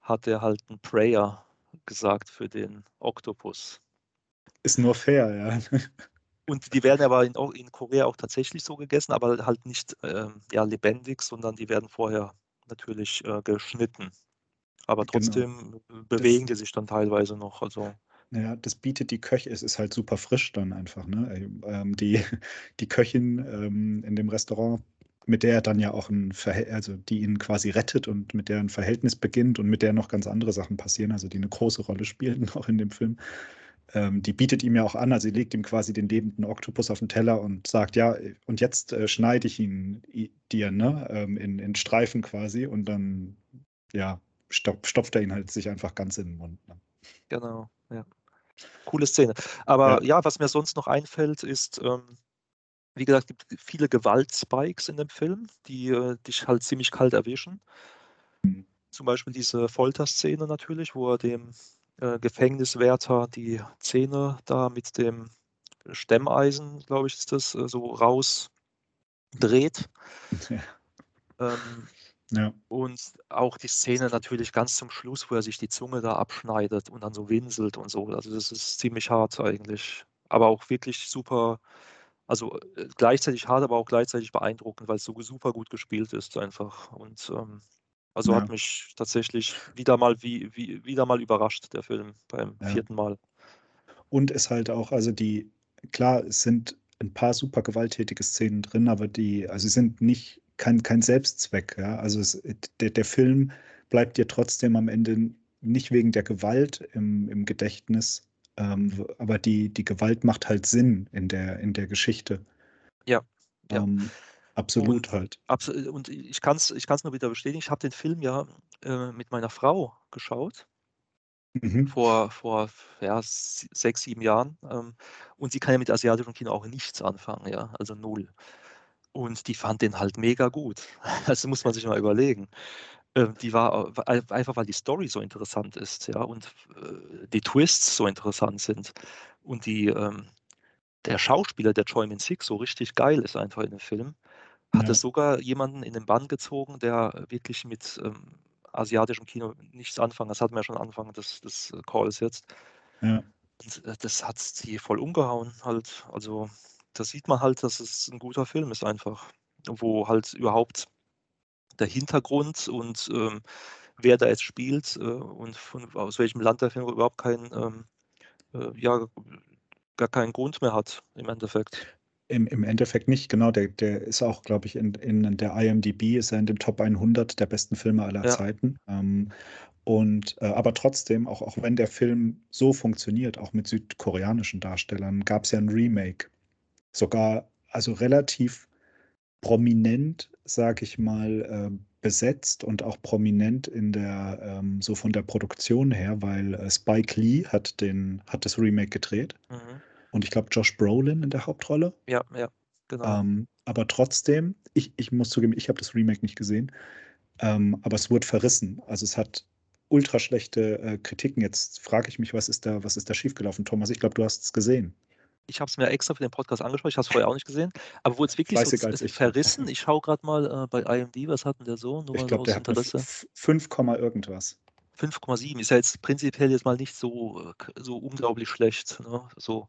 hat er halt ein Prayer gesagt für den Oktopus. Ist nur fair, ja. Und die werden aber in, in Korea auch tatsächlich so gegessen, aber halt nicht ähm, ja, lebendig, sondern die werden vorher natürlich äh, geschnitten. Aber Genau. trotzdem bewegen die sich dann teilweise noch. Also Ja, das bietet die Köche es ist halt super frisch dann einfach, ne? Ähm, die *laughs* die Köchin, ähm, in dem Restaurant, mit der er dann ja auch 'n Verhält also, die ihn quasi rettet und mit der 'n Verhältnis beginnt und mit der noch ganz andere Sachen passieren, also, die 'ne große Rolle spielen *laughs* auch in dem Film. Ähm, die bietet ihm ja auch an also, sie legt ihm quasi den lebenden Oktopus auf 'n Teller und sagt: „Ja, und jetzt, äh, schneide ich ihn i dir, ne, ähm, in in Streifen quasi“ und dann, ja, stop stopft er ihn halt sich einfach ganz in 'n Mund, ne? Genau, ja. Coole Szene. Aber Ja. ja, was mir sonst noch einfällt, ist, ähm, wie gesagt, gibt viele Gewalt-Spikes in dem Film, die, äh, dich halt ziemlich kalt erwischen. Mhm. Zum Beispiel diese Folterszene natürlich, wo er dem, äh, Gefängniswärter die Zähne da mit dem Stemmeisen, glaube ich, ist das, äh, so rausdreht. *laughs* Ja. Ähm, Ja. und auch die Szene natürlich ganz zum Schluss, wo er sich die Zunge da abschneidet und dann so winselt und so. Also, das ist ziemlich hart eigentlich, aber auch wirklich super also, äh, gleichzeitig hart, aber auch gleichzeitig beeindruckend, weil's so super gut gespielt ist einfach und, ähm, also, hat Ja. mich tatsächlich wieder mal wie wie wieder mal überrascht, der Film beim Ja. 4. Mal. Und ist halt auch also, die klar, es sind 'n paar super gewalttätige Szenen drin, aber die also, sind nicht kein kein Selbstzweck, ja? Also, es der der Film bleibt dir trotzdem am Ende nicht wegen der Gewalt im im Gedächtnis, ähm, aber die die Gewalt macht halt Sinn in der in der Geschichte. Ja, ja. Ähm, absolut Und halt. abs äh, und ich kann's ich kann's nur wieder bestätigen. Ich habe den Film ja, äh, mit meiner Frau geschaut Mhm. vor vor ja, s 6, 7 Jahren, ähm, und sie kann ja mit asiatischem Kino auch nichts anfangen, ja, also 0. Und die fand den halt mega gut. Das *laughs* muss man sich mal überlegen. Ähm, die war einfach, weil die Story so interessant ist, ja, und äh, die Twists so interessant sind und die, ähm der Schauspieler, der Choi Min-sik, so richtig geil ist einfach in dem Film, hat Ja. es sogar jemanden in den Bann gezogen, der wirklich mit, ähm, asiatischem Kino nichts anfangen das hatten wir ja schon Anfang des des Calls jetzt. Ja. Und, äh, das hat sie voll umgehauen halt. Also, da sieht man halt, dass es 'n guter Film ist einfach, wo halt überhaupt der Hintergrund und, ähm, wer da jetzt spielt, äh, und von aus welchem Land der Film überhaupt keinen, ähm, äh, ja, gar keinen Grund mehr hat im Endeffekt. Im im Endeffekt nicht, genau. Der der ist auch, glaube ich, in in der IMDb ist er in den Top 100 der besten Filme aller Ja. Zeiten. Ähm, und, äh aber trotzdem, auch auch wenn der Film so funktioniert, auch mit südkoreanischen Darstellern, gab's ja 'n Remake. Sogar also, relativ prominent, sage ich mal, äh, besetzt und auch prominent in der ähm, so von der Produktion her, weil, äh, Spike Lee hat den hat das Remake gedreht Mhm. und ich glaube, Josh Brolin in der Hauptrolle. Ja, ja, genau. Ähm, aber trotzdem, ich ich muss zugeben, ich habe das Remake nicht gesehen, ähm, aber es wurde verrissen. Also, es hat ultra schlechte, äh, Kritiken. Jetzt frage ich mich, was ist da was ist da schiefgelaufen, Thomas? Ich glaube, du hast's gesehen. Ich habe es mir extra für den Podcast angeschaut. Ich habe es vorher auch nicht gesehen. Aber wurde es wirklich so als ich. verrissen? Ich schaue grad mal, äh, bei IMDb, was hat 'n der so? Nur Ich glaube, der hat Interesse. F 5 Komma irgendwas. 5,7 ist ja jetzt prinzipiell jetzt mal nicht so, äh, so unglaublich schlecht, ne, so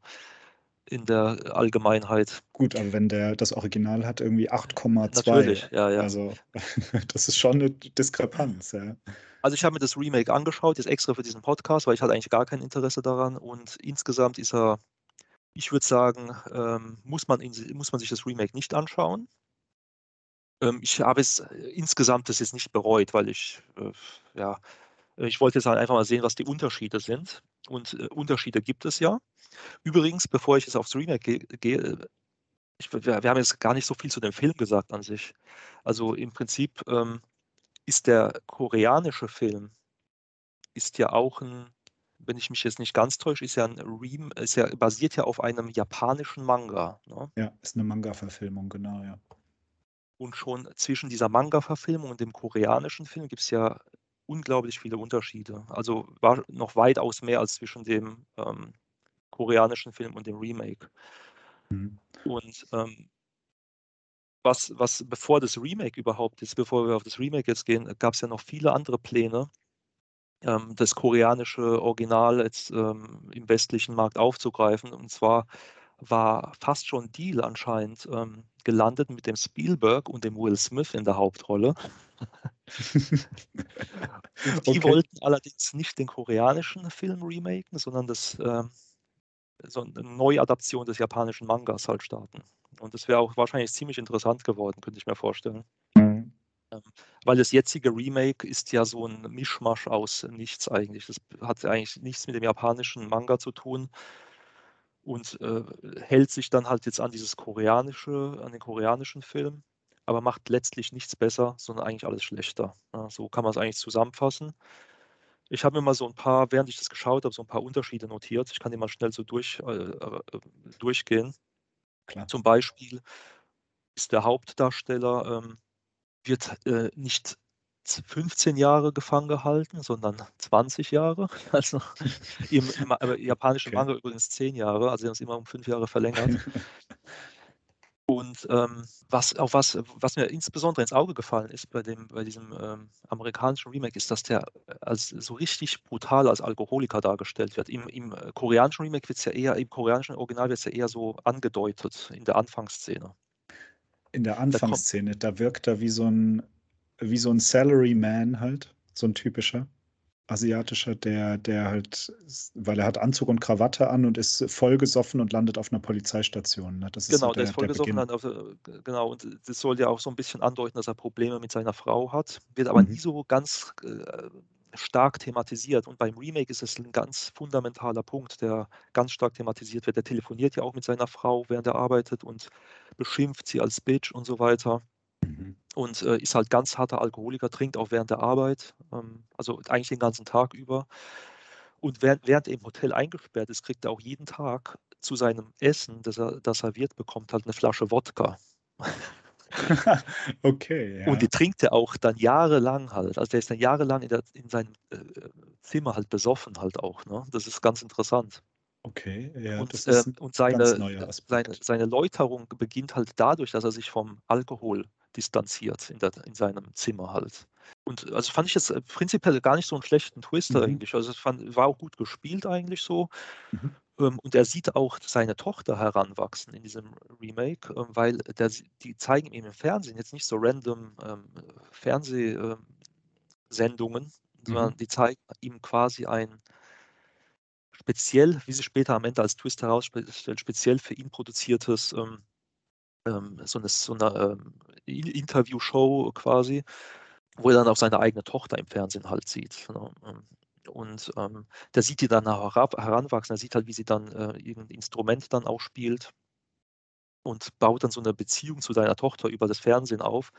in der Allgemeinheit. Gut, aber wenn der das Original hat irgendwie 8,2, Natürlich, ja, ja. also, *laughs* das ist schon 'ne D Diskrepanz, ja. Also, ich habe mir das Remake angeschaut, jetzt extra für diesen Podcast, weil ich hatte eigentlich gar kein Interesse daran und insgesamt ist er ich würde sagen, ähm, muss man si muss man sich das Remake nicht anschauen. Ähm, ich habe es insgesamt das jetzt nicht bereut, weil ich, äh, ja ich wollte jetzt halt einfach mal sehen, was die Unterschiede sind und, äh, Unterschiede gibt es ja. Übrigens, bevor ich jetzt aufs Remake ge gehe, ich wir wir haben jetzt gar nicht so viel zu dem Film gesagt an sich. Also, im Prinzip, ähm, ist der koreanische Film ist ja auch 'n wenn ich mich jetzt nicht ganz täusche, ist ja 'n Rem ist ja basiert ja auf einem japanischen Manga, ne? Ja, ist 'ne Manga-Verfilmung, genau, ja. Und schon zwischen dieser Manga-Verfilmung und dem koreanischen Film gibt's ja unglaublich viele Unterschiede. Also, war noch weitaus mehr als zwischen dem, ähm, koreanischen Film und dem Remake. Mhm. Und, ähm was was bevor das Remake überhaupt ist bevor wir auf das Remake jetzt gehen, gab's ja noch viele andere Pläne, ähm, das koreanische Original jetzt, ähm, im westlichen Markt aufzugreifen. Und zwar war fast schon Deal anscheinend, ähm, gelandet mit dem Spielberg und dem Will Smith in der Hauptrolle. *laughs* Die Okay. wollten allerdings nicht den koreanischen Film remaken, sondern das, ähm, so 'ne Neuadaption des japanischen Mangas halt starten. Und das wäre auch wahrscheinlich ziemlich interessant geworden, könnte ich mir vorstellen. Ähm, weil das jetzige Remake ist ja so 'n Mischmasch aus nichts eigentlich. Das hat eigentlich nichts mit dem japanischen Manga zu tun und, äh, hält sich dann halt jetzt an dieses koreanische an den koreanischen Film, aber macht letztlich nichts besser, sondern eigentlich alles schlechter. Ja, so kann man's eigentlich zusammenfassen. Ich habe mir mal so 'n paar während ich das geschaut habe, so 'n paar Unterschiede notiert. Ich kann die mal schnell so durch äh, äh, durchgehen. Klar. Zum Beispiel ist der Hauptdarsteller, ähm, wird, äh, nicht z 15 Jahre gefangen gehalten, sondern 20 Jahre. *laughs* Also, im im äh, japanischen Okay. Manga übrigens 10 Jahre, also, sie haben's immer um 5 Jahre verlängert. *laughs* Und, ähm, was auf was was mir insbesondere ins Auge gefallen ist bei dem bei diesem, ähm, amerikanischen Remake, ist, dass der als so richtig brutal als Alkoholiker dargestellt wird. Im im, äh, koreanischen Remake wird's ja eher im koreanischen Original wird's ja eher so angedeutet in der Anfangsszene. In der Da Anfangsszene, da wirkt er wie so 'n wie so 'n Salaryman halt, so 'n typischer asiatischer, der der halt weil er hat Anzug und Krawatte an und ist vollgesoffen und landet auf 'ner Polizeistation, ne? Das ist so Genau, der der ist der vollgesoffen, dann auf genau, und das soll ja auch so 'n bisschen andeuten, dass er Probleme mit seiner Frau hat, wird aber nie Mhm. so ganz, äh, stark thematisiert. Und beim Remake ist es 'n ganz fundamentaler Punkt, der ganz stark thematisiert wird. Der telefoniert ja auch mit seiner Frau, während er arbeitet und beschimpft sie als Bitch und so weiter. Mhm. Und, äh, ist halt ganz harter Alkoholiker, trinkt auch während der Arbeit, ähm, also, eigentlich den ganzen Tag über. Und während während er im Hotel eingesperrt ist, kriegt er auch jeden Tag zu seinem Essen, das er da serviert bekommt, halt 'ne Flasche Wodka. *laughs* Okay, Und die ja. trinkt er auch dann jahrelang halt. Also, der ist dann jahrelang in der in seinem, äh, äh, Zimmer halt besoffen halt auch, ne? Das ist ganz interessant. Okay, ja, Und, das ist 'n und seine äh, seine seine Läuterung beginnt halt dadurch, dass er sich vom Alkohol distanziert in der in seinem Zimmer halt. Und also, fand ich jetzt, äh, prinzipiell gar nicht so 'n schlechten Twist Mhm. eigentlich. Also, es fand war auch gut gespielt eigentlich so. Mhm. Ähm, und er sieht auch seine Tochter heranwachsen in diesem Remake, ähm, weil der die zeigen ihm im Fernsehen jetzt nicht so random, ähm, Fernseh ähm, Sendungen, Mhm. sondern die zeigen ihm quasi ein speziell, wie sich später am Ende als Twist herausspel stellt, speziell für ihn produziertes, ähm, ähm, so 'ne so 'ne, ähm, In Interviewshow quasi, wo er dann auch seine eigene Tochter im Fernsehen halt sieht, ne? Ähm, und, ähm, der sieht die dann herab heranwachsen. Er sieht halt, wie sie dann, äh, irgend Instrument dann auch spielt und baut dann so 'ne Beziehung zu seiner Tochter über das Fernsehen auf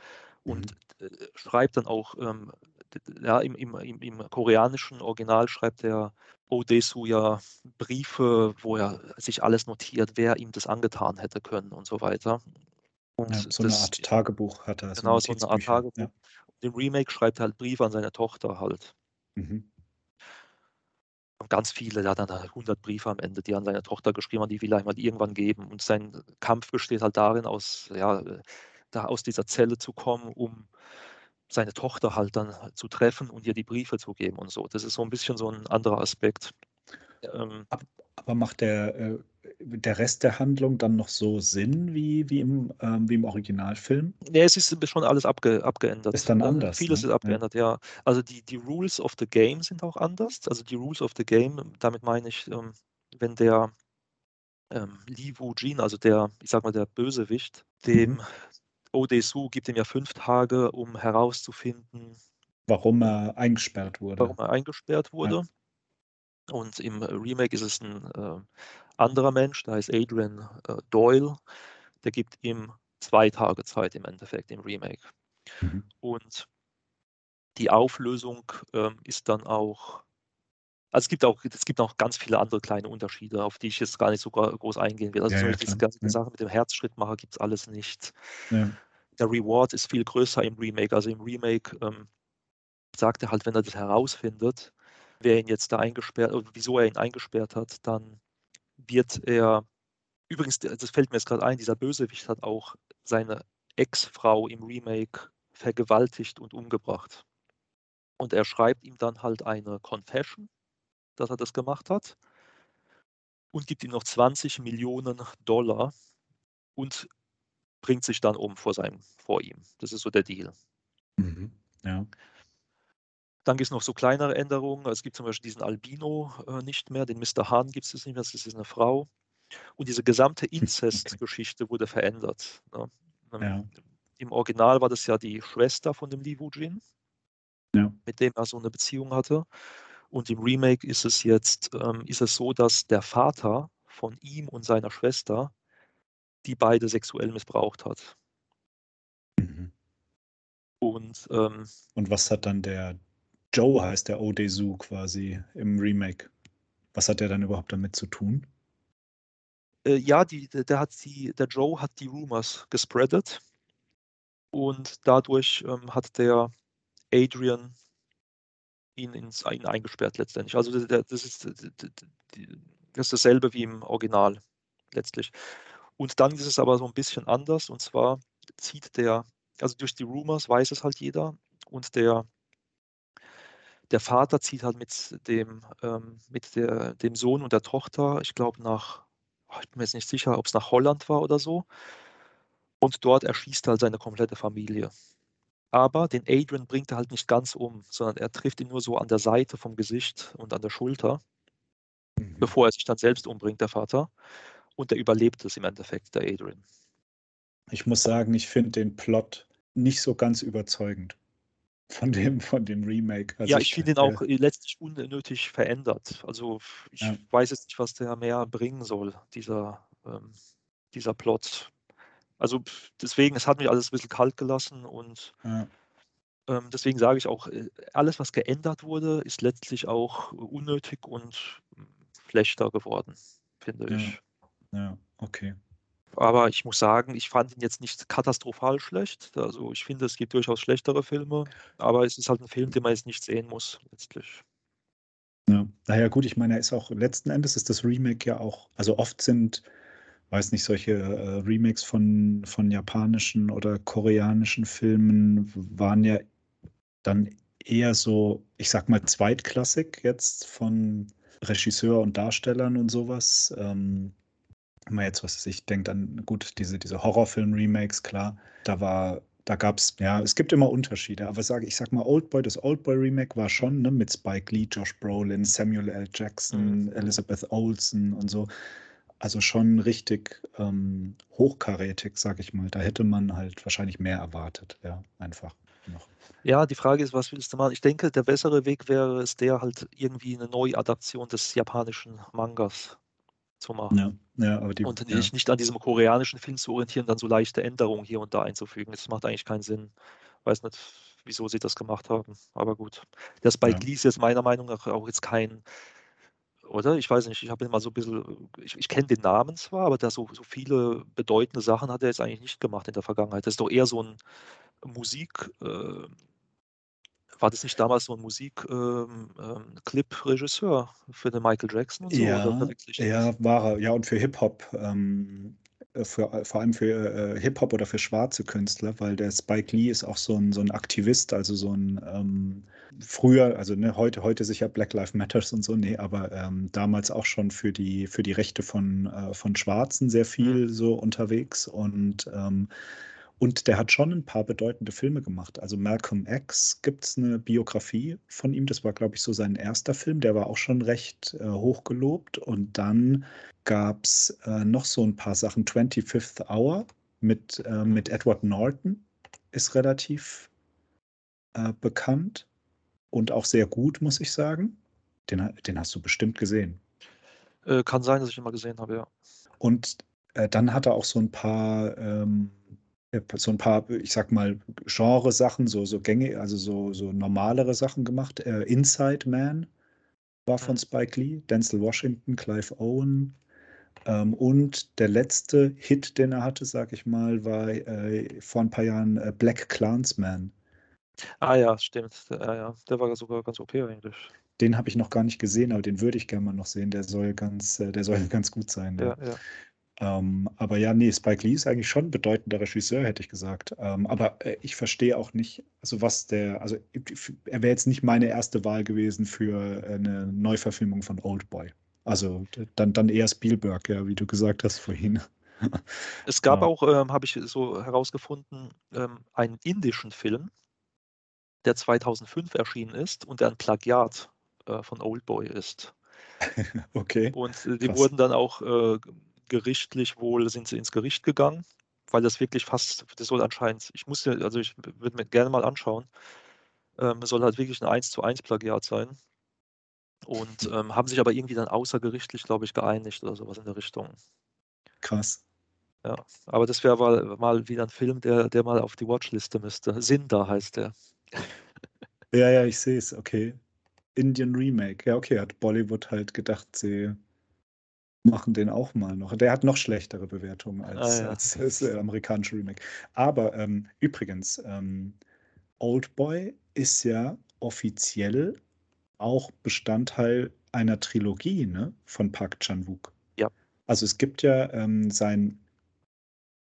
und, Mhm. äh, schreibt dann auch, ähm, ja, im im im koreanischen Original schreibt der Oh Dae-soo ja Briefe, wo er sich alles notiert, wer ihm das angetan hätte können und so weiter. Ja, Und so 'ne das Art Tagebuch hat er, so genau, so 'ne Art Tagebuch. ja. Im Remake schreibt er halt Briefe an seine Tochter halt. Mhm. Und ganz viele, der hat dann da 100 Briefe am Ende, die er an seine Tochter geschrieben hat, die ihm halt irgendwann geben. Und sein Kampf besteht halt darin, aus ja, da aus dieser Zelle zu kommen, um seine Tochter halt dann zu treffen und ihr die Briefe zu geben und so. Das ist so 'n bisschen so 'n anderer Aspekt. Ähm Ab aber macht der, äh der Rest der Handlung dann noch so Sinn wie wie im ähm, wie im Originalfilm? Ne, es ist schon alles abge Ist abgeändert. dann Äh, anders, vieles ne? ist Ja. abgeändert, ja. Also, die die Rules of the Game sind auch anders. Also, die Rules of the Game, damit meine ich, ähm, wenn der, ähm, Lee Woo-jin, also der ich sage mal, der Bösewicht, Mhm. dem Oh Dae-soo gibt ihm ja 5 Tage, um herauszufinden Warum er eingesperrt wurde. warum er eingesperrt Ja. wurde. Und im Remake ist es 'n, äh, anderer Mensch, der heißt Adrian, äh, Doyle. Der gibt ihm 2 Tage Zeit im Endeffekt im Remake. Mhm. Und die Auflösung, ähm, ist dann auch also, es gibt auch es gibt auch ganz viele andere kleine Unterschiede, auf die ich jetzt gar nicht so groß eingehen will. Also, Ja, ja, diese ganze Ja. Sache mit dem Herzschrittmacher gibt's alles nicht. Der Reward ist viel größer im Remake. Also, im Remake, ähm, sagt er halt, wenn er das herausfindet, wer ihn jetzt da eingesperrt oder wieso er ihn eingesperrt hat, dann wird er übrigens, das fällt mir jetzt grad ein, dieser Bösewicht hat auch seine Ex-Frau im Remake vergewaltigt und umgebracht. Und er schreibt ihm dann halt eine Confession, dass er das gemacht hat und gibt ihm noch 20.000.000 $ und bringt sich dann um vor seinem vor ihm. Das ist so der Deal. Mhm. Ja. Dann gibt es noch so kleinere Änderungen. Es gibt zum Beispiel diesen Albino äh, nicht mehr, den Mr. Hahn gibt es nicht mehr, das ist eine Frau. Und diese gesamte Inzest-Geschichte wurde verändert. Ne? Ähm, Ja. Im Original war das ja die Schwester von dem Li Wujin, Ja. mit dem er so eine Beziehung hatte. Und im Remake ist es jetzt ähm, ist es so, dass der Vater von ihm und seiner Schwester die beide sexuell missbraucht hat. Mhm. Und ähm, Und was hat dann der Joe, heißt der Odesu quasi im Remake? Was hat der dann überhaupt damit zu tun? äh, ja, die, der, hat die, der Joe hat die Rumors gespreadet und dadurch ähm, hat der Adrian ihn, ins, ihn eingesperrt letztendlich. Also der, das, ist, das ist dasselbe wie im Original letztlich. Und dann ist es aber so ein bisschen anders und zwar zieht der, also durch die Rumors weiß es halt jeder und der, der Vater zieht halt mit dem, ähm, mit der, dem Sohn und der Tochter, ich glaube nach, ich bin mir jetzt nicht sicher, ob es nach Holland war oder so. Und dort erschießt er halt seine komplette Familie. Aber den Adrian bringt er halt nicht ganz um, sondern er trifft ihn nur so an der Seite vom Gesicht und an der Schulter, Mhm. bevor er sich dann selbst umbringt, der Vater. Und er überlebt es im Endeffekt, der Adrian. Ich muss sagen, ich finde den Plot nicht so ganz überzeugend von dem, von dem Remake. Also ja, ich finde ihn äh, auch letztlich unnötig verändert. Also ich Ja. weiß jetzt nicht, was der mehr bringen soll, dieser, ähm, dieser Plot. Also deswegen, es hat mich alles ein bisschen kalt gelassen und Ja, ähm, deswegen sage ich auch, äh, alles, was geändert wurde, ist letztlich auch unnötig und mm, schlechter geworden, finde Ja. ich. ja, okay. Aber ich muss sagen, ich fand ihn jetzt nicht katastrophal schlecht. Also ich finde, es gibt durchaus schlechtere Filme, aber es ist halt ein Film, den man jetzt nicht sehen muss, letztlich. Ja. Naja, gut, ich meine, er ist auch letzten Endes ist das Remake ja auch, also oft sind, weiß nicht, solche äh, Remakes von, von japanischen oder koreanischen Filmen waren ja dann eher so, ich sag mal, zweitklassig jetzt von Regisseur und Darstellern und sowas. Ähm, wenn man jetzt, was ich, denkt an, gut, diese, diese Horrorfilm-Remakes, klar, da war, da gab es, ja, es gibt immer Unterschiede, aber sag, ich sag mal, Oldboy, das Oldboy-Remake war schon, ne, mit Spike Lee, Josh Brolin, Samuel L. Jackson, Mhm. Elizabeth Olsen und so. Also schon richtig ähm, hochkarätig, sag ich mal. Da hätte man halt wahrscheinlich mehr erwartet, ja, einfach noch. Ja, die Frage ist, was willst du machen? Ich denke, der bessere Weg wäre es, der halt irgendwie eine Neuadaption des japanischen Mangas zu machen. Ja, ja, aber die, Und ja, nicht, nicht an diesem koreanischen Film zu orientieren, dann so leichte Änderungen hier und da einzufügen. Das macht eigentlich keinen Sinn. Weiß nicht, wieso sie das gemacht haben, aber gut. Der Spike Ja. Lee ist jetzt meiner Meinung nach auch jetzt kein, oder? Ich weiß nicht, ich habe ihn mal so ein bisschen, ich, ich kenne den Namen zwar, aber da so, so viele bedeutende Sachen hat er jetzt eigentlich nicht gemacht in der Vergangenheit. Das ist doch eher so ein Musik, äh, war das nicht damals so ein Musik-Clip-Regisseur für den Michael Jackson und so? Ja, ja, war er. Ja, und für Hip-Hop, ähm, äh, für, vor allem für äh, Hip-Hop oder für schwarze Künstler, weil der Spike Lee ist auch so ein, so ein Aktivist, also so ein ähm, früher, also ne, heute, heute sicher Black Lives Matters und so, nee, aber ähm, damals auch schon für die, für die Rechte von, äh, von Schwarzen sehr viel so unterwegs und ähm, und der hat schon ein paar bedeutende Filme gemacht. Also Malcolm X gibt es eine Biografie von ihm. Das war, glaube ich, so sein erster Film. Der war auch schon recht äh, hochgelobt. Und dann gab es äh, noch so ein paar Sachen. 25th Hour mit, äh, mit Edward Norton ist relativ äh, bekannt und auch sehr gut, muss ich sagen. Den, den hast du bestimmt gesehen. Äh, kann sein, dass ich ihn mal gesehen habe, ja. Und äh, dann hat er auch so ein paar, ähm, äh, so ein paar, ich sag mal, Genre-Sachen, so, so Gänge, also so, so normalere Sachen gemacht. Äh, Inside Man war von Mhm. Spike Lee, Denzel Washington, Clive Owen. Ähm, und der letzte Hit, den er hatte, sag ich mal, war äh, vor ein paar Jahren äh, Black Clansman. Ah ja, stimmt. Ja, ja. Der war sogar ganz okay eigentlich. Den habe ich noch gar nicht gesehen, aber den würde ich gerne mal noch sehen. Der soll ganz, äh, der soll *laughs* ganz gut sein. Ja, ja. Ähm, aber ja, nee, Spike Lee ist eigentlich schon ein bedeutender Regisseur, hätte ich gesagt. Ähm, aber äh, ich verstehe auch nicht, also was der, also er wäre jetzt nicht meine erste Wahl gewesen für eine Neuverfilmung von Oldboy. Also d- dann, dann eher Spielberg, ja, wie du gesagt hast vorhin. *laughs* Es gab Ja. auch, ähm, habe ich so herausgefunden, ähm, einen indischen Film, der 2005 erschienen ist und der ein Plagiat äh, von Oldboy ist. *laughs* Okay. Und äh, die Krass. wurden dann auch äh, gerichtlich wohl, sind sie ins Gericht gegangen, weil das wirklich fast, das soll anscheinend, ich muss ja, also ich würde mir gerne mal anschauen, ähm, es soll halt wirklich ein 1 zu 1 Plagiat sein. Und ähm, haben sich aber irgendwie dann außergerichtlich, glaube ich, geeinigt oder sowas in der Richtung. Krass. Ja, aber das wäre mal, mal wieder ein Film, der, der mal auf die Watchliste müsste. Sinda heißt der. Ja, ja, ich sehe es. Okay. Indian Remake. Ja, okay, hat Bollywood halt gedacht, sie machen den auch mal noch. Der hat noch schlechtere Bewertungen als, Ah, ja. als das äh, amerikanische Remake. Aber ähm, übrigens, ähm, Oldboy ist ja offiziell auch Bestandteil einer Trilogie ne, von Park Chan-wook. Ja. Also es gibt ja ähm, sein,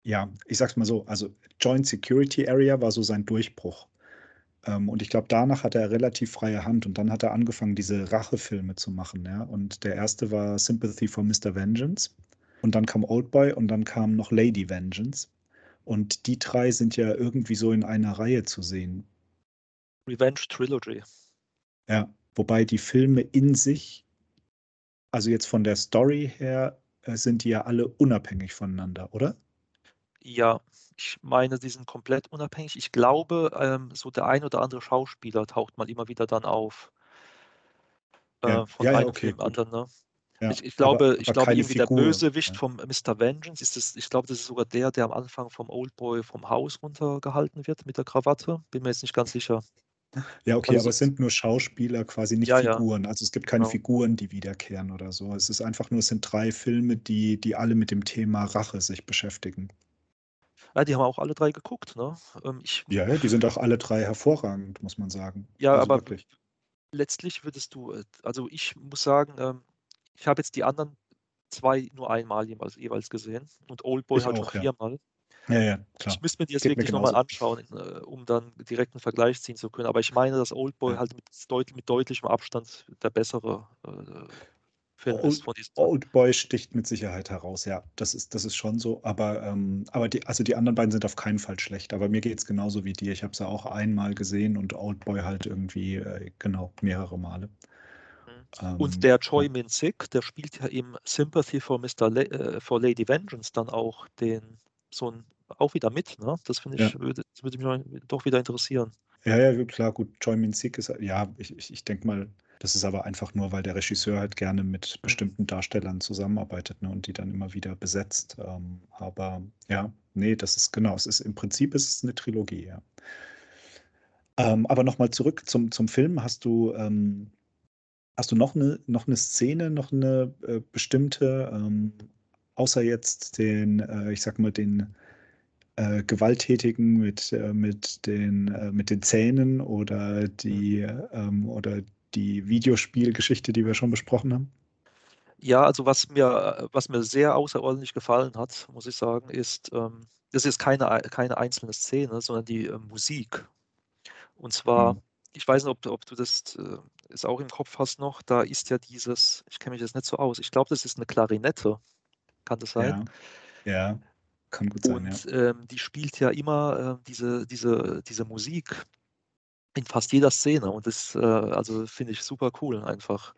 ja, ich sag's mal so, also Joint Security Area war so sein Durchbruch. Ähm, und ich glaube, danach hatte er relativ freie Hand und dann hat er angefangen, diese Rachefilme zu machen. Ja? Und der erste war Sympathy for Mr. Vengeance. Und dann kam Oldboy und dann kam noch Lady Vengeance. Und die drei sind ja irgendwie so in einer Reihe zu sehen. Revenge Trilogy. Ja, wobei die Filme in sich, also jetzt von der Story her, äh, sind die ja alle unabhängig voneinander, oder? Ja, ich meine, die sind komplett unabhängig. Ich glaube, ähm, so der ein oder andere Schauspieler taucht mal immer wieder dann auf. Äh, Ja, von ja, ja, einem okay, Film anderen, ne? Ja, Ich, ich glaube, aber, ich aber glaube keine irgendwie der Figur. Bösewicht Ja. vom Mr. Vengeance ist es, ich glaube, das ist sogar der, der am Anfang vom Oldboy vom Haus runtergehalten wird mit der Krawatte. Bin mir jetzt nicht ganz sicher. Ja, okay, Also aber es sind nur Schauspieler, quasi nicht Ja, ja. Figuren. Also es gibt keine Genau. Figuren, die wiederkehren oder so. Es ist einfach nur, es sind drei Filme, die, die alle mit dem Thema Rache sich beschäftigen. Ja, die haben auch alle drei geguckt, ne? Ähm, ich, Ja, ja, die sind auch alle drei hervorragend, muss man sagen. Ja, also aber wirklich. letztlich würdest du, äh, also ich muss sagen, ähm, ich habe jetzt die anderen zwei nur einmal jeweils, jeweils gesehen und Oldboy Ich halt auch, schon ja. viermal. Ja, ja, klar. Ich müsste mir die jetzt Geht wirklich nochmal anschauen, äh, um dann direkt einen Vergleich ziehen zu können. Aber ich meine, dass Oldboy Ja. halt mit, mit deutlichem Abstand der bessere äh, Film Old- zwei. Oldboy sticht mit Sicherheit heraus, ja. Das ist, das ist schon so. Aber, ähm, aber die, also die anderen beiden sind auf keinen Fall schlecht. Aber mir geht es genauso wie dir. Ich habe sie auch einmal gesehen und Oldboy halt irgendwie, äh, genau, mehrere Male. Ähm, Und der Choi ja. Min Sik, der spielt ja im Sympathy for Mr. La äh, for Lady Vengeance dann auch den so ein, auch wieder mit, ne? Das finde ich, Ja. würde, würde mich doch wieder interessieren. Ja, ja, klar, gut. Choi Min Sik ist, ja, ich, ich, ich denke mal, das ist aber einfach nur, weil der Regisseur halt gerne mit bestimmten Darstellern zusammenarbeitet ne, und die dann immer wieder besetzt. Ähm, aber ja, nee, das ist genau, es ist im Prinzip ist es eine Trilogie, ja. Ähm, aber nochmal zurück zum, zum Film. Hast du, ähm, hast du noch eine, noch eine Szene, noch eine äh, bestimmte, ähm, außer jetzt den, äh, ich sag mal, den äh, Gewalttätigen mit, äh, mit, den, äh, mit den Zähnen oder die, ähm, oder die Videospielgeschichte, die wir schon besprochen haben? Ja, also was mir, was mir sehr außerordentlich gefallen hat, muss ich sagen, ist, ähm, das ist keine, ei- keine einzelne Szene, sondern die äh, Musik. Und zwar, Mhm. ich weiß nicht, ob, du- ob du das äh, ist auch im Kopf hast noch, da ist ja dieses, ich kenne mich jetzt nicht so aus, ich glaube, das ist eine Klarinette. Kann das sein? Ja, ja, kann gut sein, ja. Und ähm, die spielt ja immer äh, diese, diese, diese Musik in fast jeder Szene. Und das äh, also finde ich super cool einfach.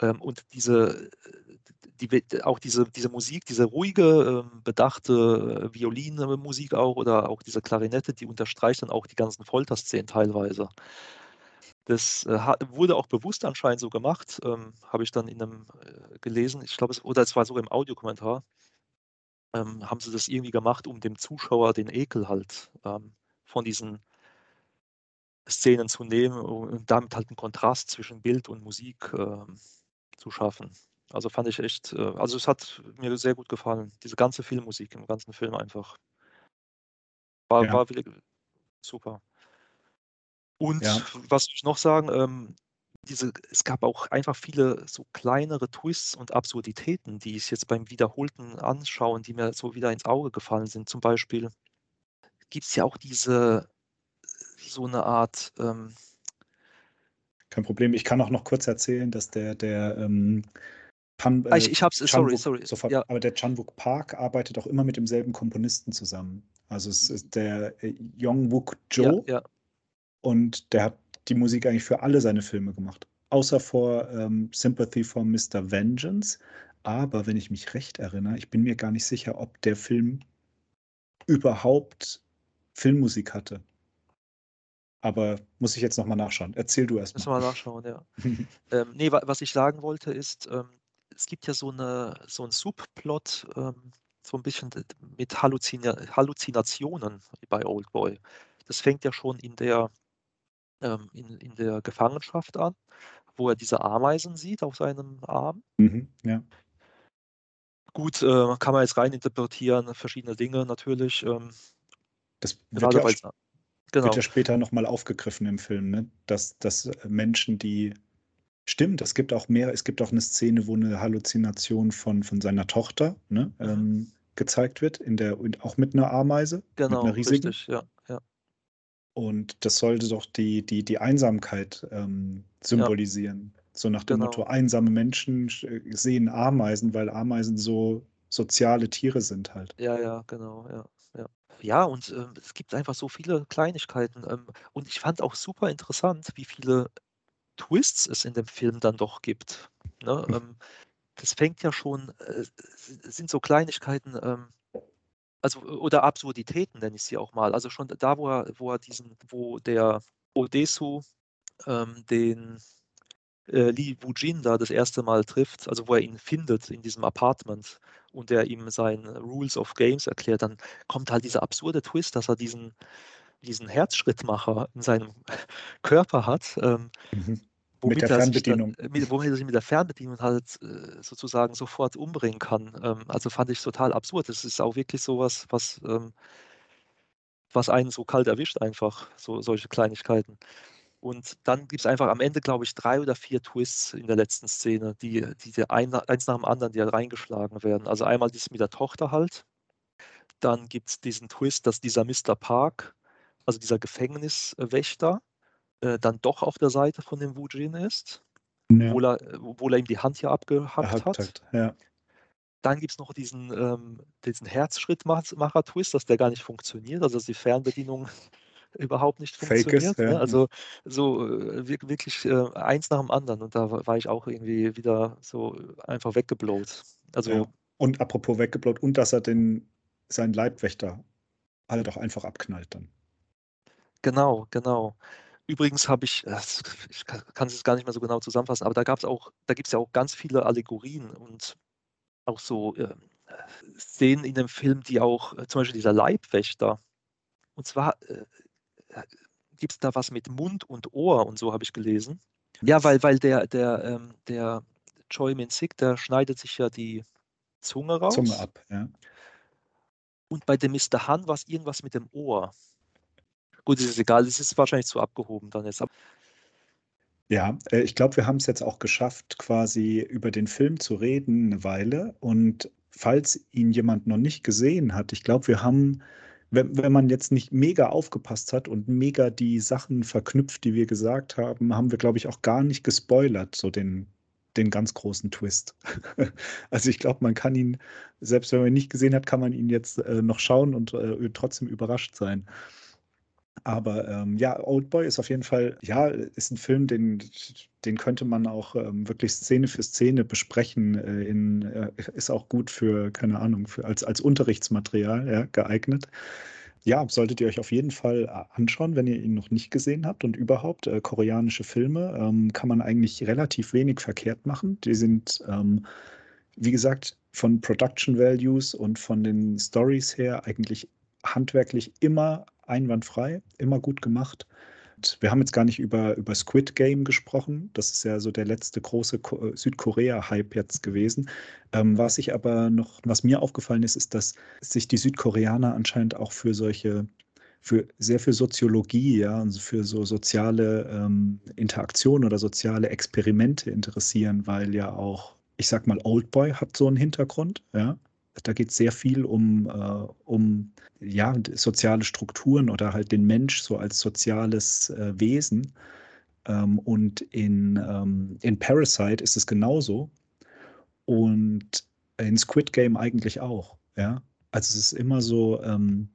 Ähm, und diese, äh, die, auch diese, diese Musik, diese ruhige, ähm, bedachte äh, Violinmusik auch oder auch diese Klarinette, die unterstreicht dann auch die ganzen Folterszenen teilweise. Das äh, wurde auch bewusst anscheinend so gemacht, ähm, habe ich dann in einem äh, gelesen. Ich glaube, oder es war sogar im Audiokommentar ähm, haben sie das irgendwie gemacht, um dem Zuschauer den Ekel halt ähm, von diesen Szenen zu nehmen und damit halt einen Kontrast zwischen Bild und Musik ähm, zu schaffen. Also fand ich echt, äh, also es hat mir sehr gut gefallen, diese ganze Filmmusik im ganzen Film einfach. War, Ja. war wirklich super. Und Ja. was ich noch sagen? Ähm, diese, es gab auch einfach viele so kleinere Twists und Absurditäten, die ich jetzt beim wiederholten Anschauen, die mir so wieder ins Auge gefallen sind. Zum Beispiel gibt es ja auch diese, so eine Art, ähm, Kein Problem. Ich kann auch noch kurz erzählen, dass der, der ähm, Pan, ah, ich, äh, ich hab's, sorry, Chan-wook sorry, sofort, ja, aber der Chan-wook Park arbeitet auch immer mit demselben Komponisten zusammen. Also es ist der äh, Yong-wook ja, Jo ja, und der hat die Musik eigentlich für alle seine Filme gemacht. Außer vor ähm, Sympathy for Mr. Vengeance. Aber wenn ich mich recht erinnere, ich bin mir gar nicht sicher, ob der Film überhaupt Filmmusik hatte. Aber muss ich jetzt nochmal nachschauen. Erzähl du erst Müssen wir mal. nachschauen, ja. *laughs* ähm, nee, wa was ich sagen wollte ist, ähm, es gibt ja so, eine, so einen Subplot, ähm, so ein bisschen mit Halluzina Halluzinationen bei Oldboy. Das fängt ja schon in der, ähm, in, in der Gefangenschaft an, wo er diese Ameisen sieht auf seinem Arm. Mhm, ja. Gut, äh, kann man jetzt reininterpretieren, verschiedene Dinge natürlich. Ähm, Das wird ja, auch, weil wird genau, ja später nochmal aufgegriffen im Film, ne? Dass, dass Menschen, die. Stimmt, es gibt auch mehr, es gibt auch eine Szene, wo eine Halluzination von, von seiner Tochter ne, Mhm. ähm, gezeigt wird, in der, und auch mit einer Ameise, mit genau, einer riesigen. richtig, ja, ja, Und das sollte doch die, die, die Einsamkeit ähm, ja, symbolisieren. So nach dem Motto, genau. einsame Menschen äh, sehen Ameisen, weil Ameisen so soziale Tiere sind halt. Ja, ja, genau, ja, ja. Ja, und ähm, es gibt einfach so viele Kleinigkeiten. Ähm, und ich fand auch super interessant, wie viele Twists es in dem Film dann doch gibt. Ne? Ähm, das fängt ja schon, äh, sind so Kleinigkeiten, ähm, also oder Absurditäten nenne ich sie auch mal. Also schon da, wo er, wo er diesen, wo der Odesu ähm, den äh, Lee Woo-jin da das erste Mal trifft, also wo er ihn findet in diesem Apartment und er ihm seine Rules of Games erklärt, dann kommt halt dieser absurde Twist, dass er diesen, diesen Herzschrittmacher in seinem *laughs* Körper hat, ähm, Mhm. Mit womit der er sich dann, Fernbedienung. mit, womit er sich mit der Fernbedienung halt äh, sozusagen sofort umbringen kann. Ähm, also fand ich total absurd. Das ist auch wirklich sowas, was, ähm, was einen so kalt erwischt, einfach, so solche Kleinigkeiten. Und dann gibt es einfach am Ende, glaube ich, drei oder vier Twists in der letzten Szene, die, die der ein, eins nach dem anderen, die halt reingeschlagen werden. Also einmal das mit der Tochter halt. Dann gibt es diesen Twist, dass dieser Mr. Park, also dieser Gefängniswächter, äh, dann doch auf der Seite von dem Wujin ist, Ja, obwohl er, obwohl er ihm die Hand ja abgehackt hat. hat. Ja. Dann gibt es noch diesen, ähm, diesen Herzschrittmacher-Twist, dass der gar nicht funktioniert, also dass die Fernbedienung überhaupt nicht funktioniert. ja. Ne? ja. Also so äh, wir- wirklich äh, eins nach dem anderen. Und da war ich auch irgendwie wieder so einfach weggeblowt. Also ja. Und apropos weggeblowt, und dass er den, seinen Leibwächter halt auch einfach abknallt dann. genau, genau. Übrigens habe ich, das, ich kann es jetzt gar nicht mehr so genau zusammenfassen, aber da gab es auch, da gibt es ja auch ganz viele Allegorien und auch so ähm, Szenen in dem Film, die auch, äh, zum Beispiel dieser Leibwächter, und zwar äh, gibt es da was mit Mund und Ohr und so habe ich gelesen. Ja, weil, weil der, der, ähm, der Choi Min-sik, der schneidet sich ja die Zunge raus. Zunge ab, ja. Und bei dem Mr. Han war es irgendwas mit dem Ohr. Gut, es ist egal, es ist wahrscheinlich zu abgehoben dann jetzt. Ja, äh, ich glaube, wir haben es jetzt auch geschafft, quasi über den Film zu reden eine Weile. Und falls ihn jemand noch nicht gesehen hat, ich glaube, wir haben, wenn, wenn man jetzt nicht mega aufgepasst hat und mega die Sachen verknüpft, die wir gesagt haben, haben wir, glaube ich, auch gar nicht gespoilert, so den, den ganz großen Twist. *laughs* Also ich glaube, man kann ihn, selbst wenn man ihn nicht gesehen hat, kann man ihn jetzt äh, noch schauen und äh, trotzdem überrascht sein. Aber ähm, ja, Oldboy ist auf jeden Fall, ja, ist ein Film, den, den könnte man auch ähm, wirklich Szene für Szene besprechen. Äh, in, äh, ist auch gut für, keine Ahnung, für, als, als Unterrichtsmaterial ja, geeignet. Ja, solltet ihr euch auf jeden Fall äh, anschauen, wenn ihr ihn noch nicht gesehen habt. Und überhaupt, äh, koreanische Filme ähm, kann man eigentlich relativ wenig verkehrt machen. Die sind, ähm, wie gesagt, von Production Values und von den Stories her eigentlich handwerklich immer einwandfrei, immer gut gemacht. Und wir haben jetzt gar nicht über, über Squid Game gesprochen. Das ist ja so der letzte große äh, Südkorea-Hype jetzt gewesen. Ähm, was ich aber noch, was mir aufgefallen ist, ist, dass sich die Südkoreaner anscheinend auch für solche, für sehr für Soziologie, ja, und für so soziale ähm, Interaktion oder soziale Experimente interessieren, weil ja auch, ich sag mal, Oldboy hat so einen Hintergrund, ja. Da geht es sehr viel um, äh, um ja, soziale Strukturen oder halt den Mensch so als soziales äh, Wesen. Ähm, und in, ähm, in Parasite ist es genauso. Und in Squid Game eigentlich auch. Ja? Also es ist immer so, ähm,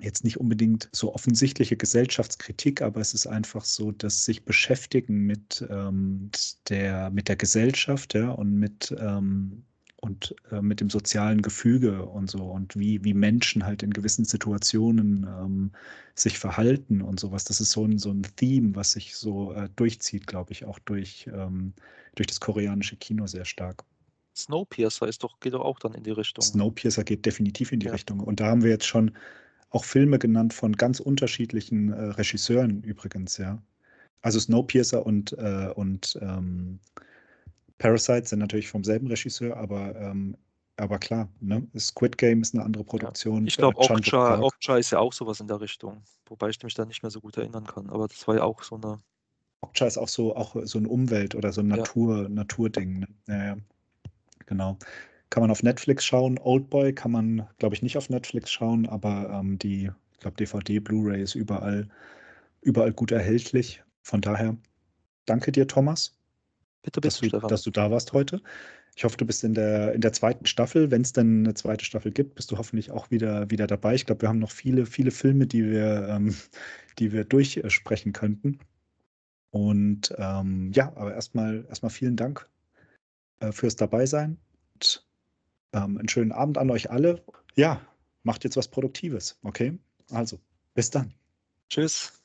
jetzt nicht unbedingt so offensichtliche Gesellschaftskritik, aber es ist einfach so, dass sich beschäftigen mit ähm, der, mit der Gesellschaft ja, und mit ähm, und äh, mit dem sozialen Gefüge und so und wie, wie Menschen halt in gewissen Situationen ähm, sich verhalten und sowas. Das ist so ein, so ein Theme, was sich so äh, durchzieht, glaube ich, auch durch, ähm, durch das koreanische Kino sehr stark. Snowpiercer ist doch, geht doch auch dann in die Richtung. Snowpiercer geht definitiv in die ja. Richtung. Und da haben wir jetzt schon auch Filme genannt von ganz unterschiedlichen äh, Regisseuren übrigens, ja. Also Snowpiercer und, äh, und ähm, Parasite sind natürlich vom selben Regisseur, aber, ähm, aber klar, ne? Squid Game ist eine andere Produktion. Ja. Ich glaube, äh, Okja, Okja ist ja auch sowas in der Richtung, wobei ich mich da nicht mehr so gut erinnern kann. Aber das war ja auch so eine. Okja ist auch so, auch so ein Umwelt- oder so ein Natur, ja. Naturding. Ne? Ja, ja. Genau. Kann man auf Netflix schauen. Oldboy kann man, glaube ich, nicht auf Netflix schauen, aber ähm, die, ich glaube, DVD, Blu-ray ist überall, überall gut erhältlich. Von daher, danke dir, Thomas. Bitte, bitte, dass du, Stefan. dass du da warst heute. Ich hoffe, du bist in der, in der zweiten Staffel. Wenn es denn eine zweite Staffel gibt, bist du hoffentlich auch wieder, wieder dabei. Ich glaube, wir haben noch viele, viele Filme, die wir, ähm, die wir durchsprechen könnten. Und ähm, ja, aber erstmal, erstmal vielen Dank äh, fürs Dabeisein. Und, ähm, einen schönen Abend an euch alle. Ja, macht jetzt was Produktives, okay? Also, bis dann. Tschüss.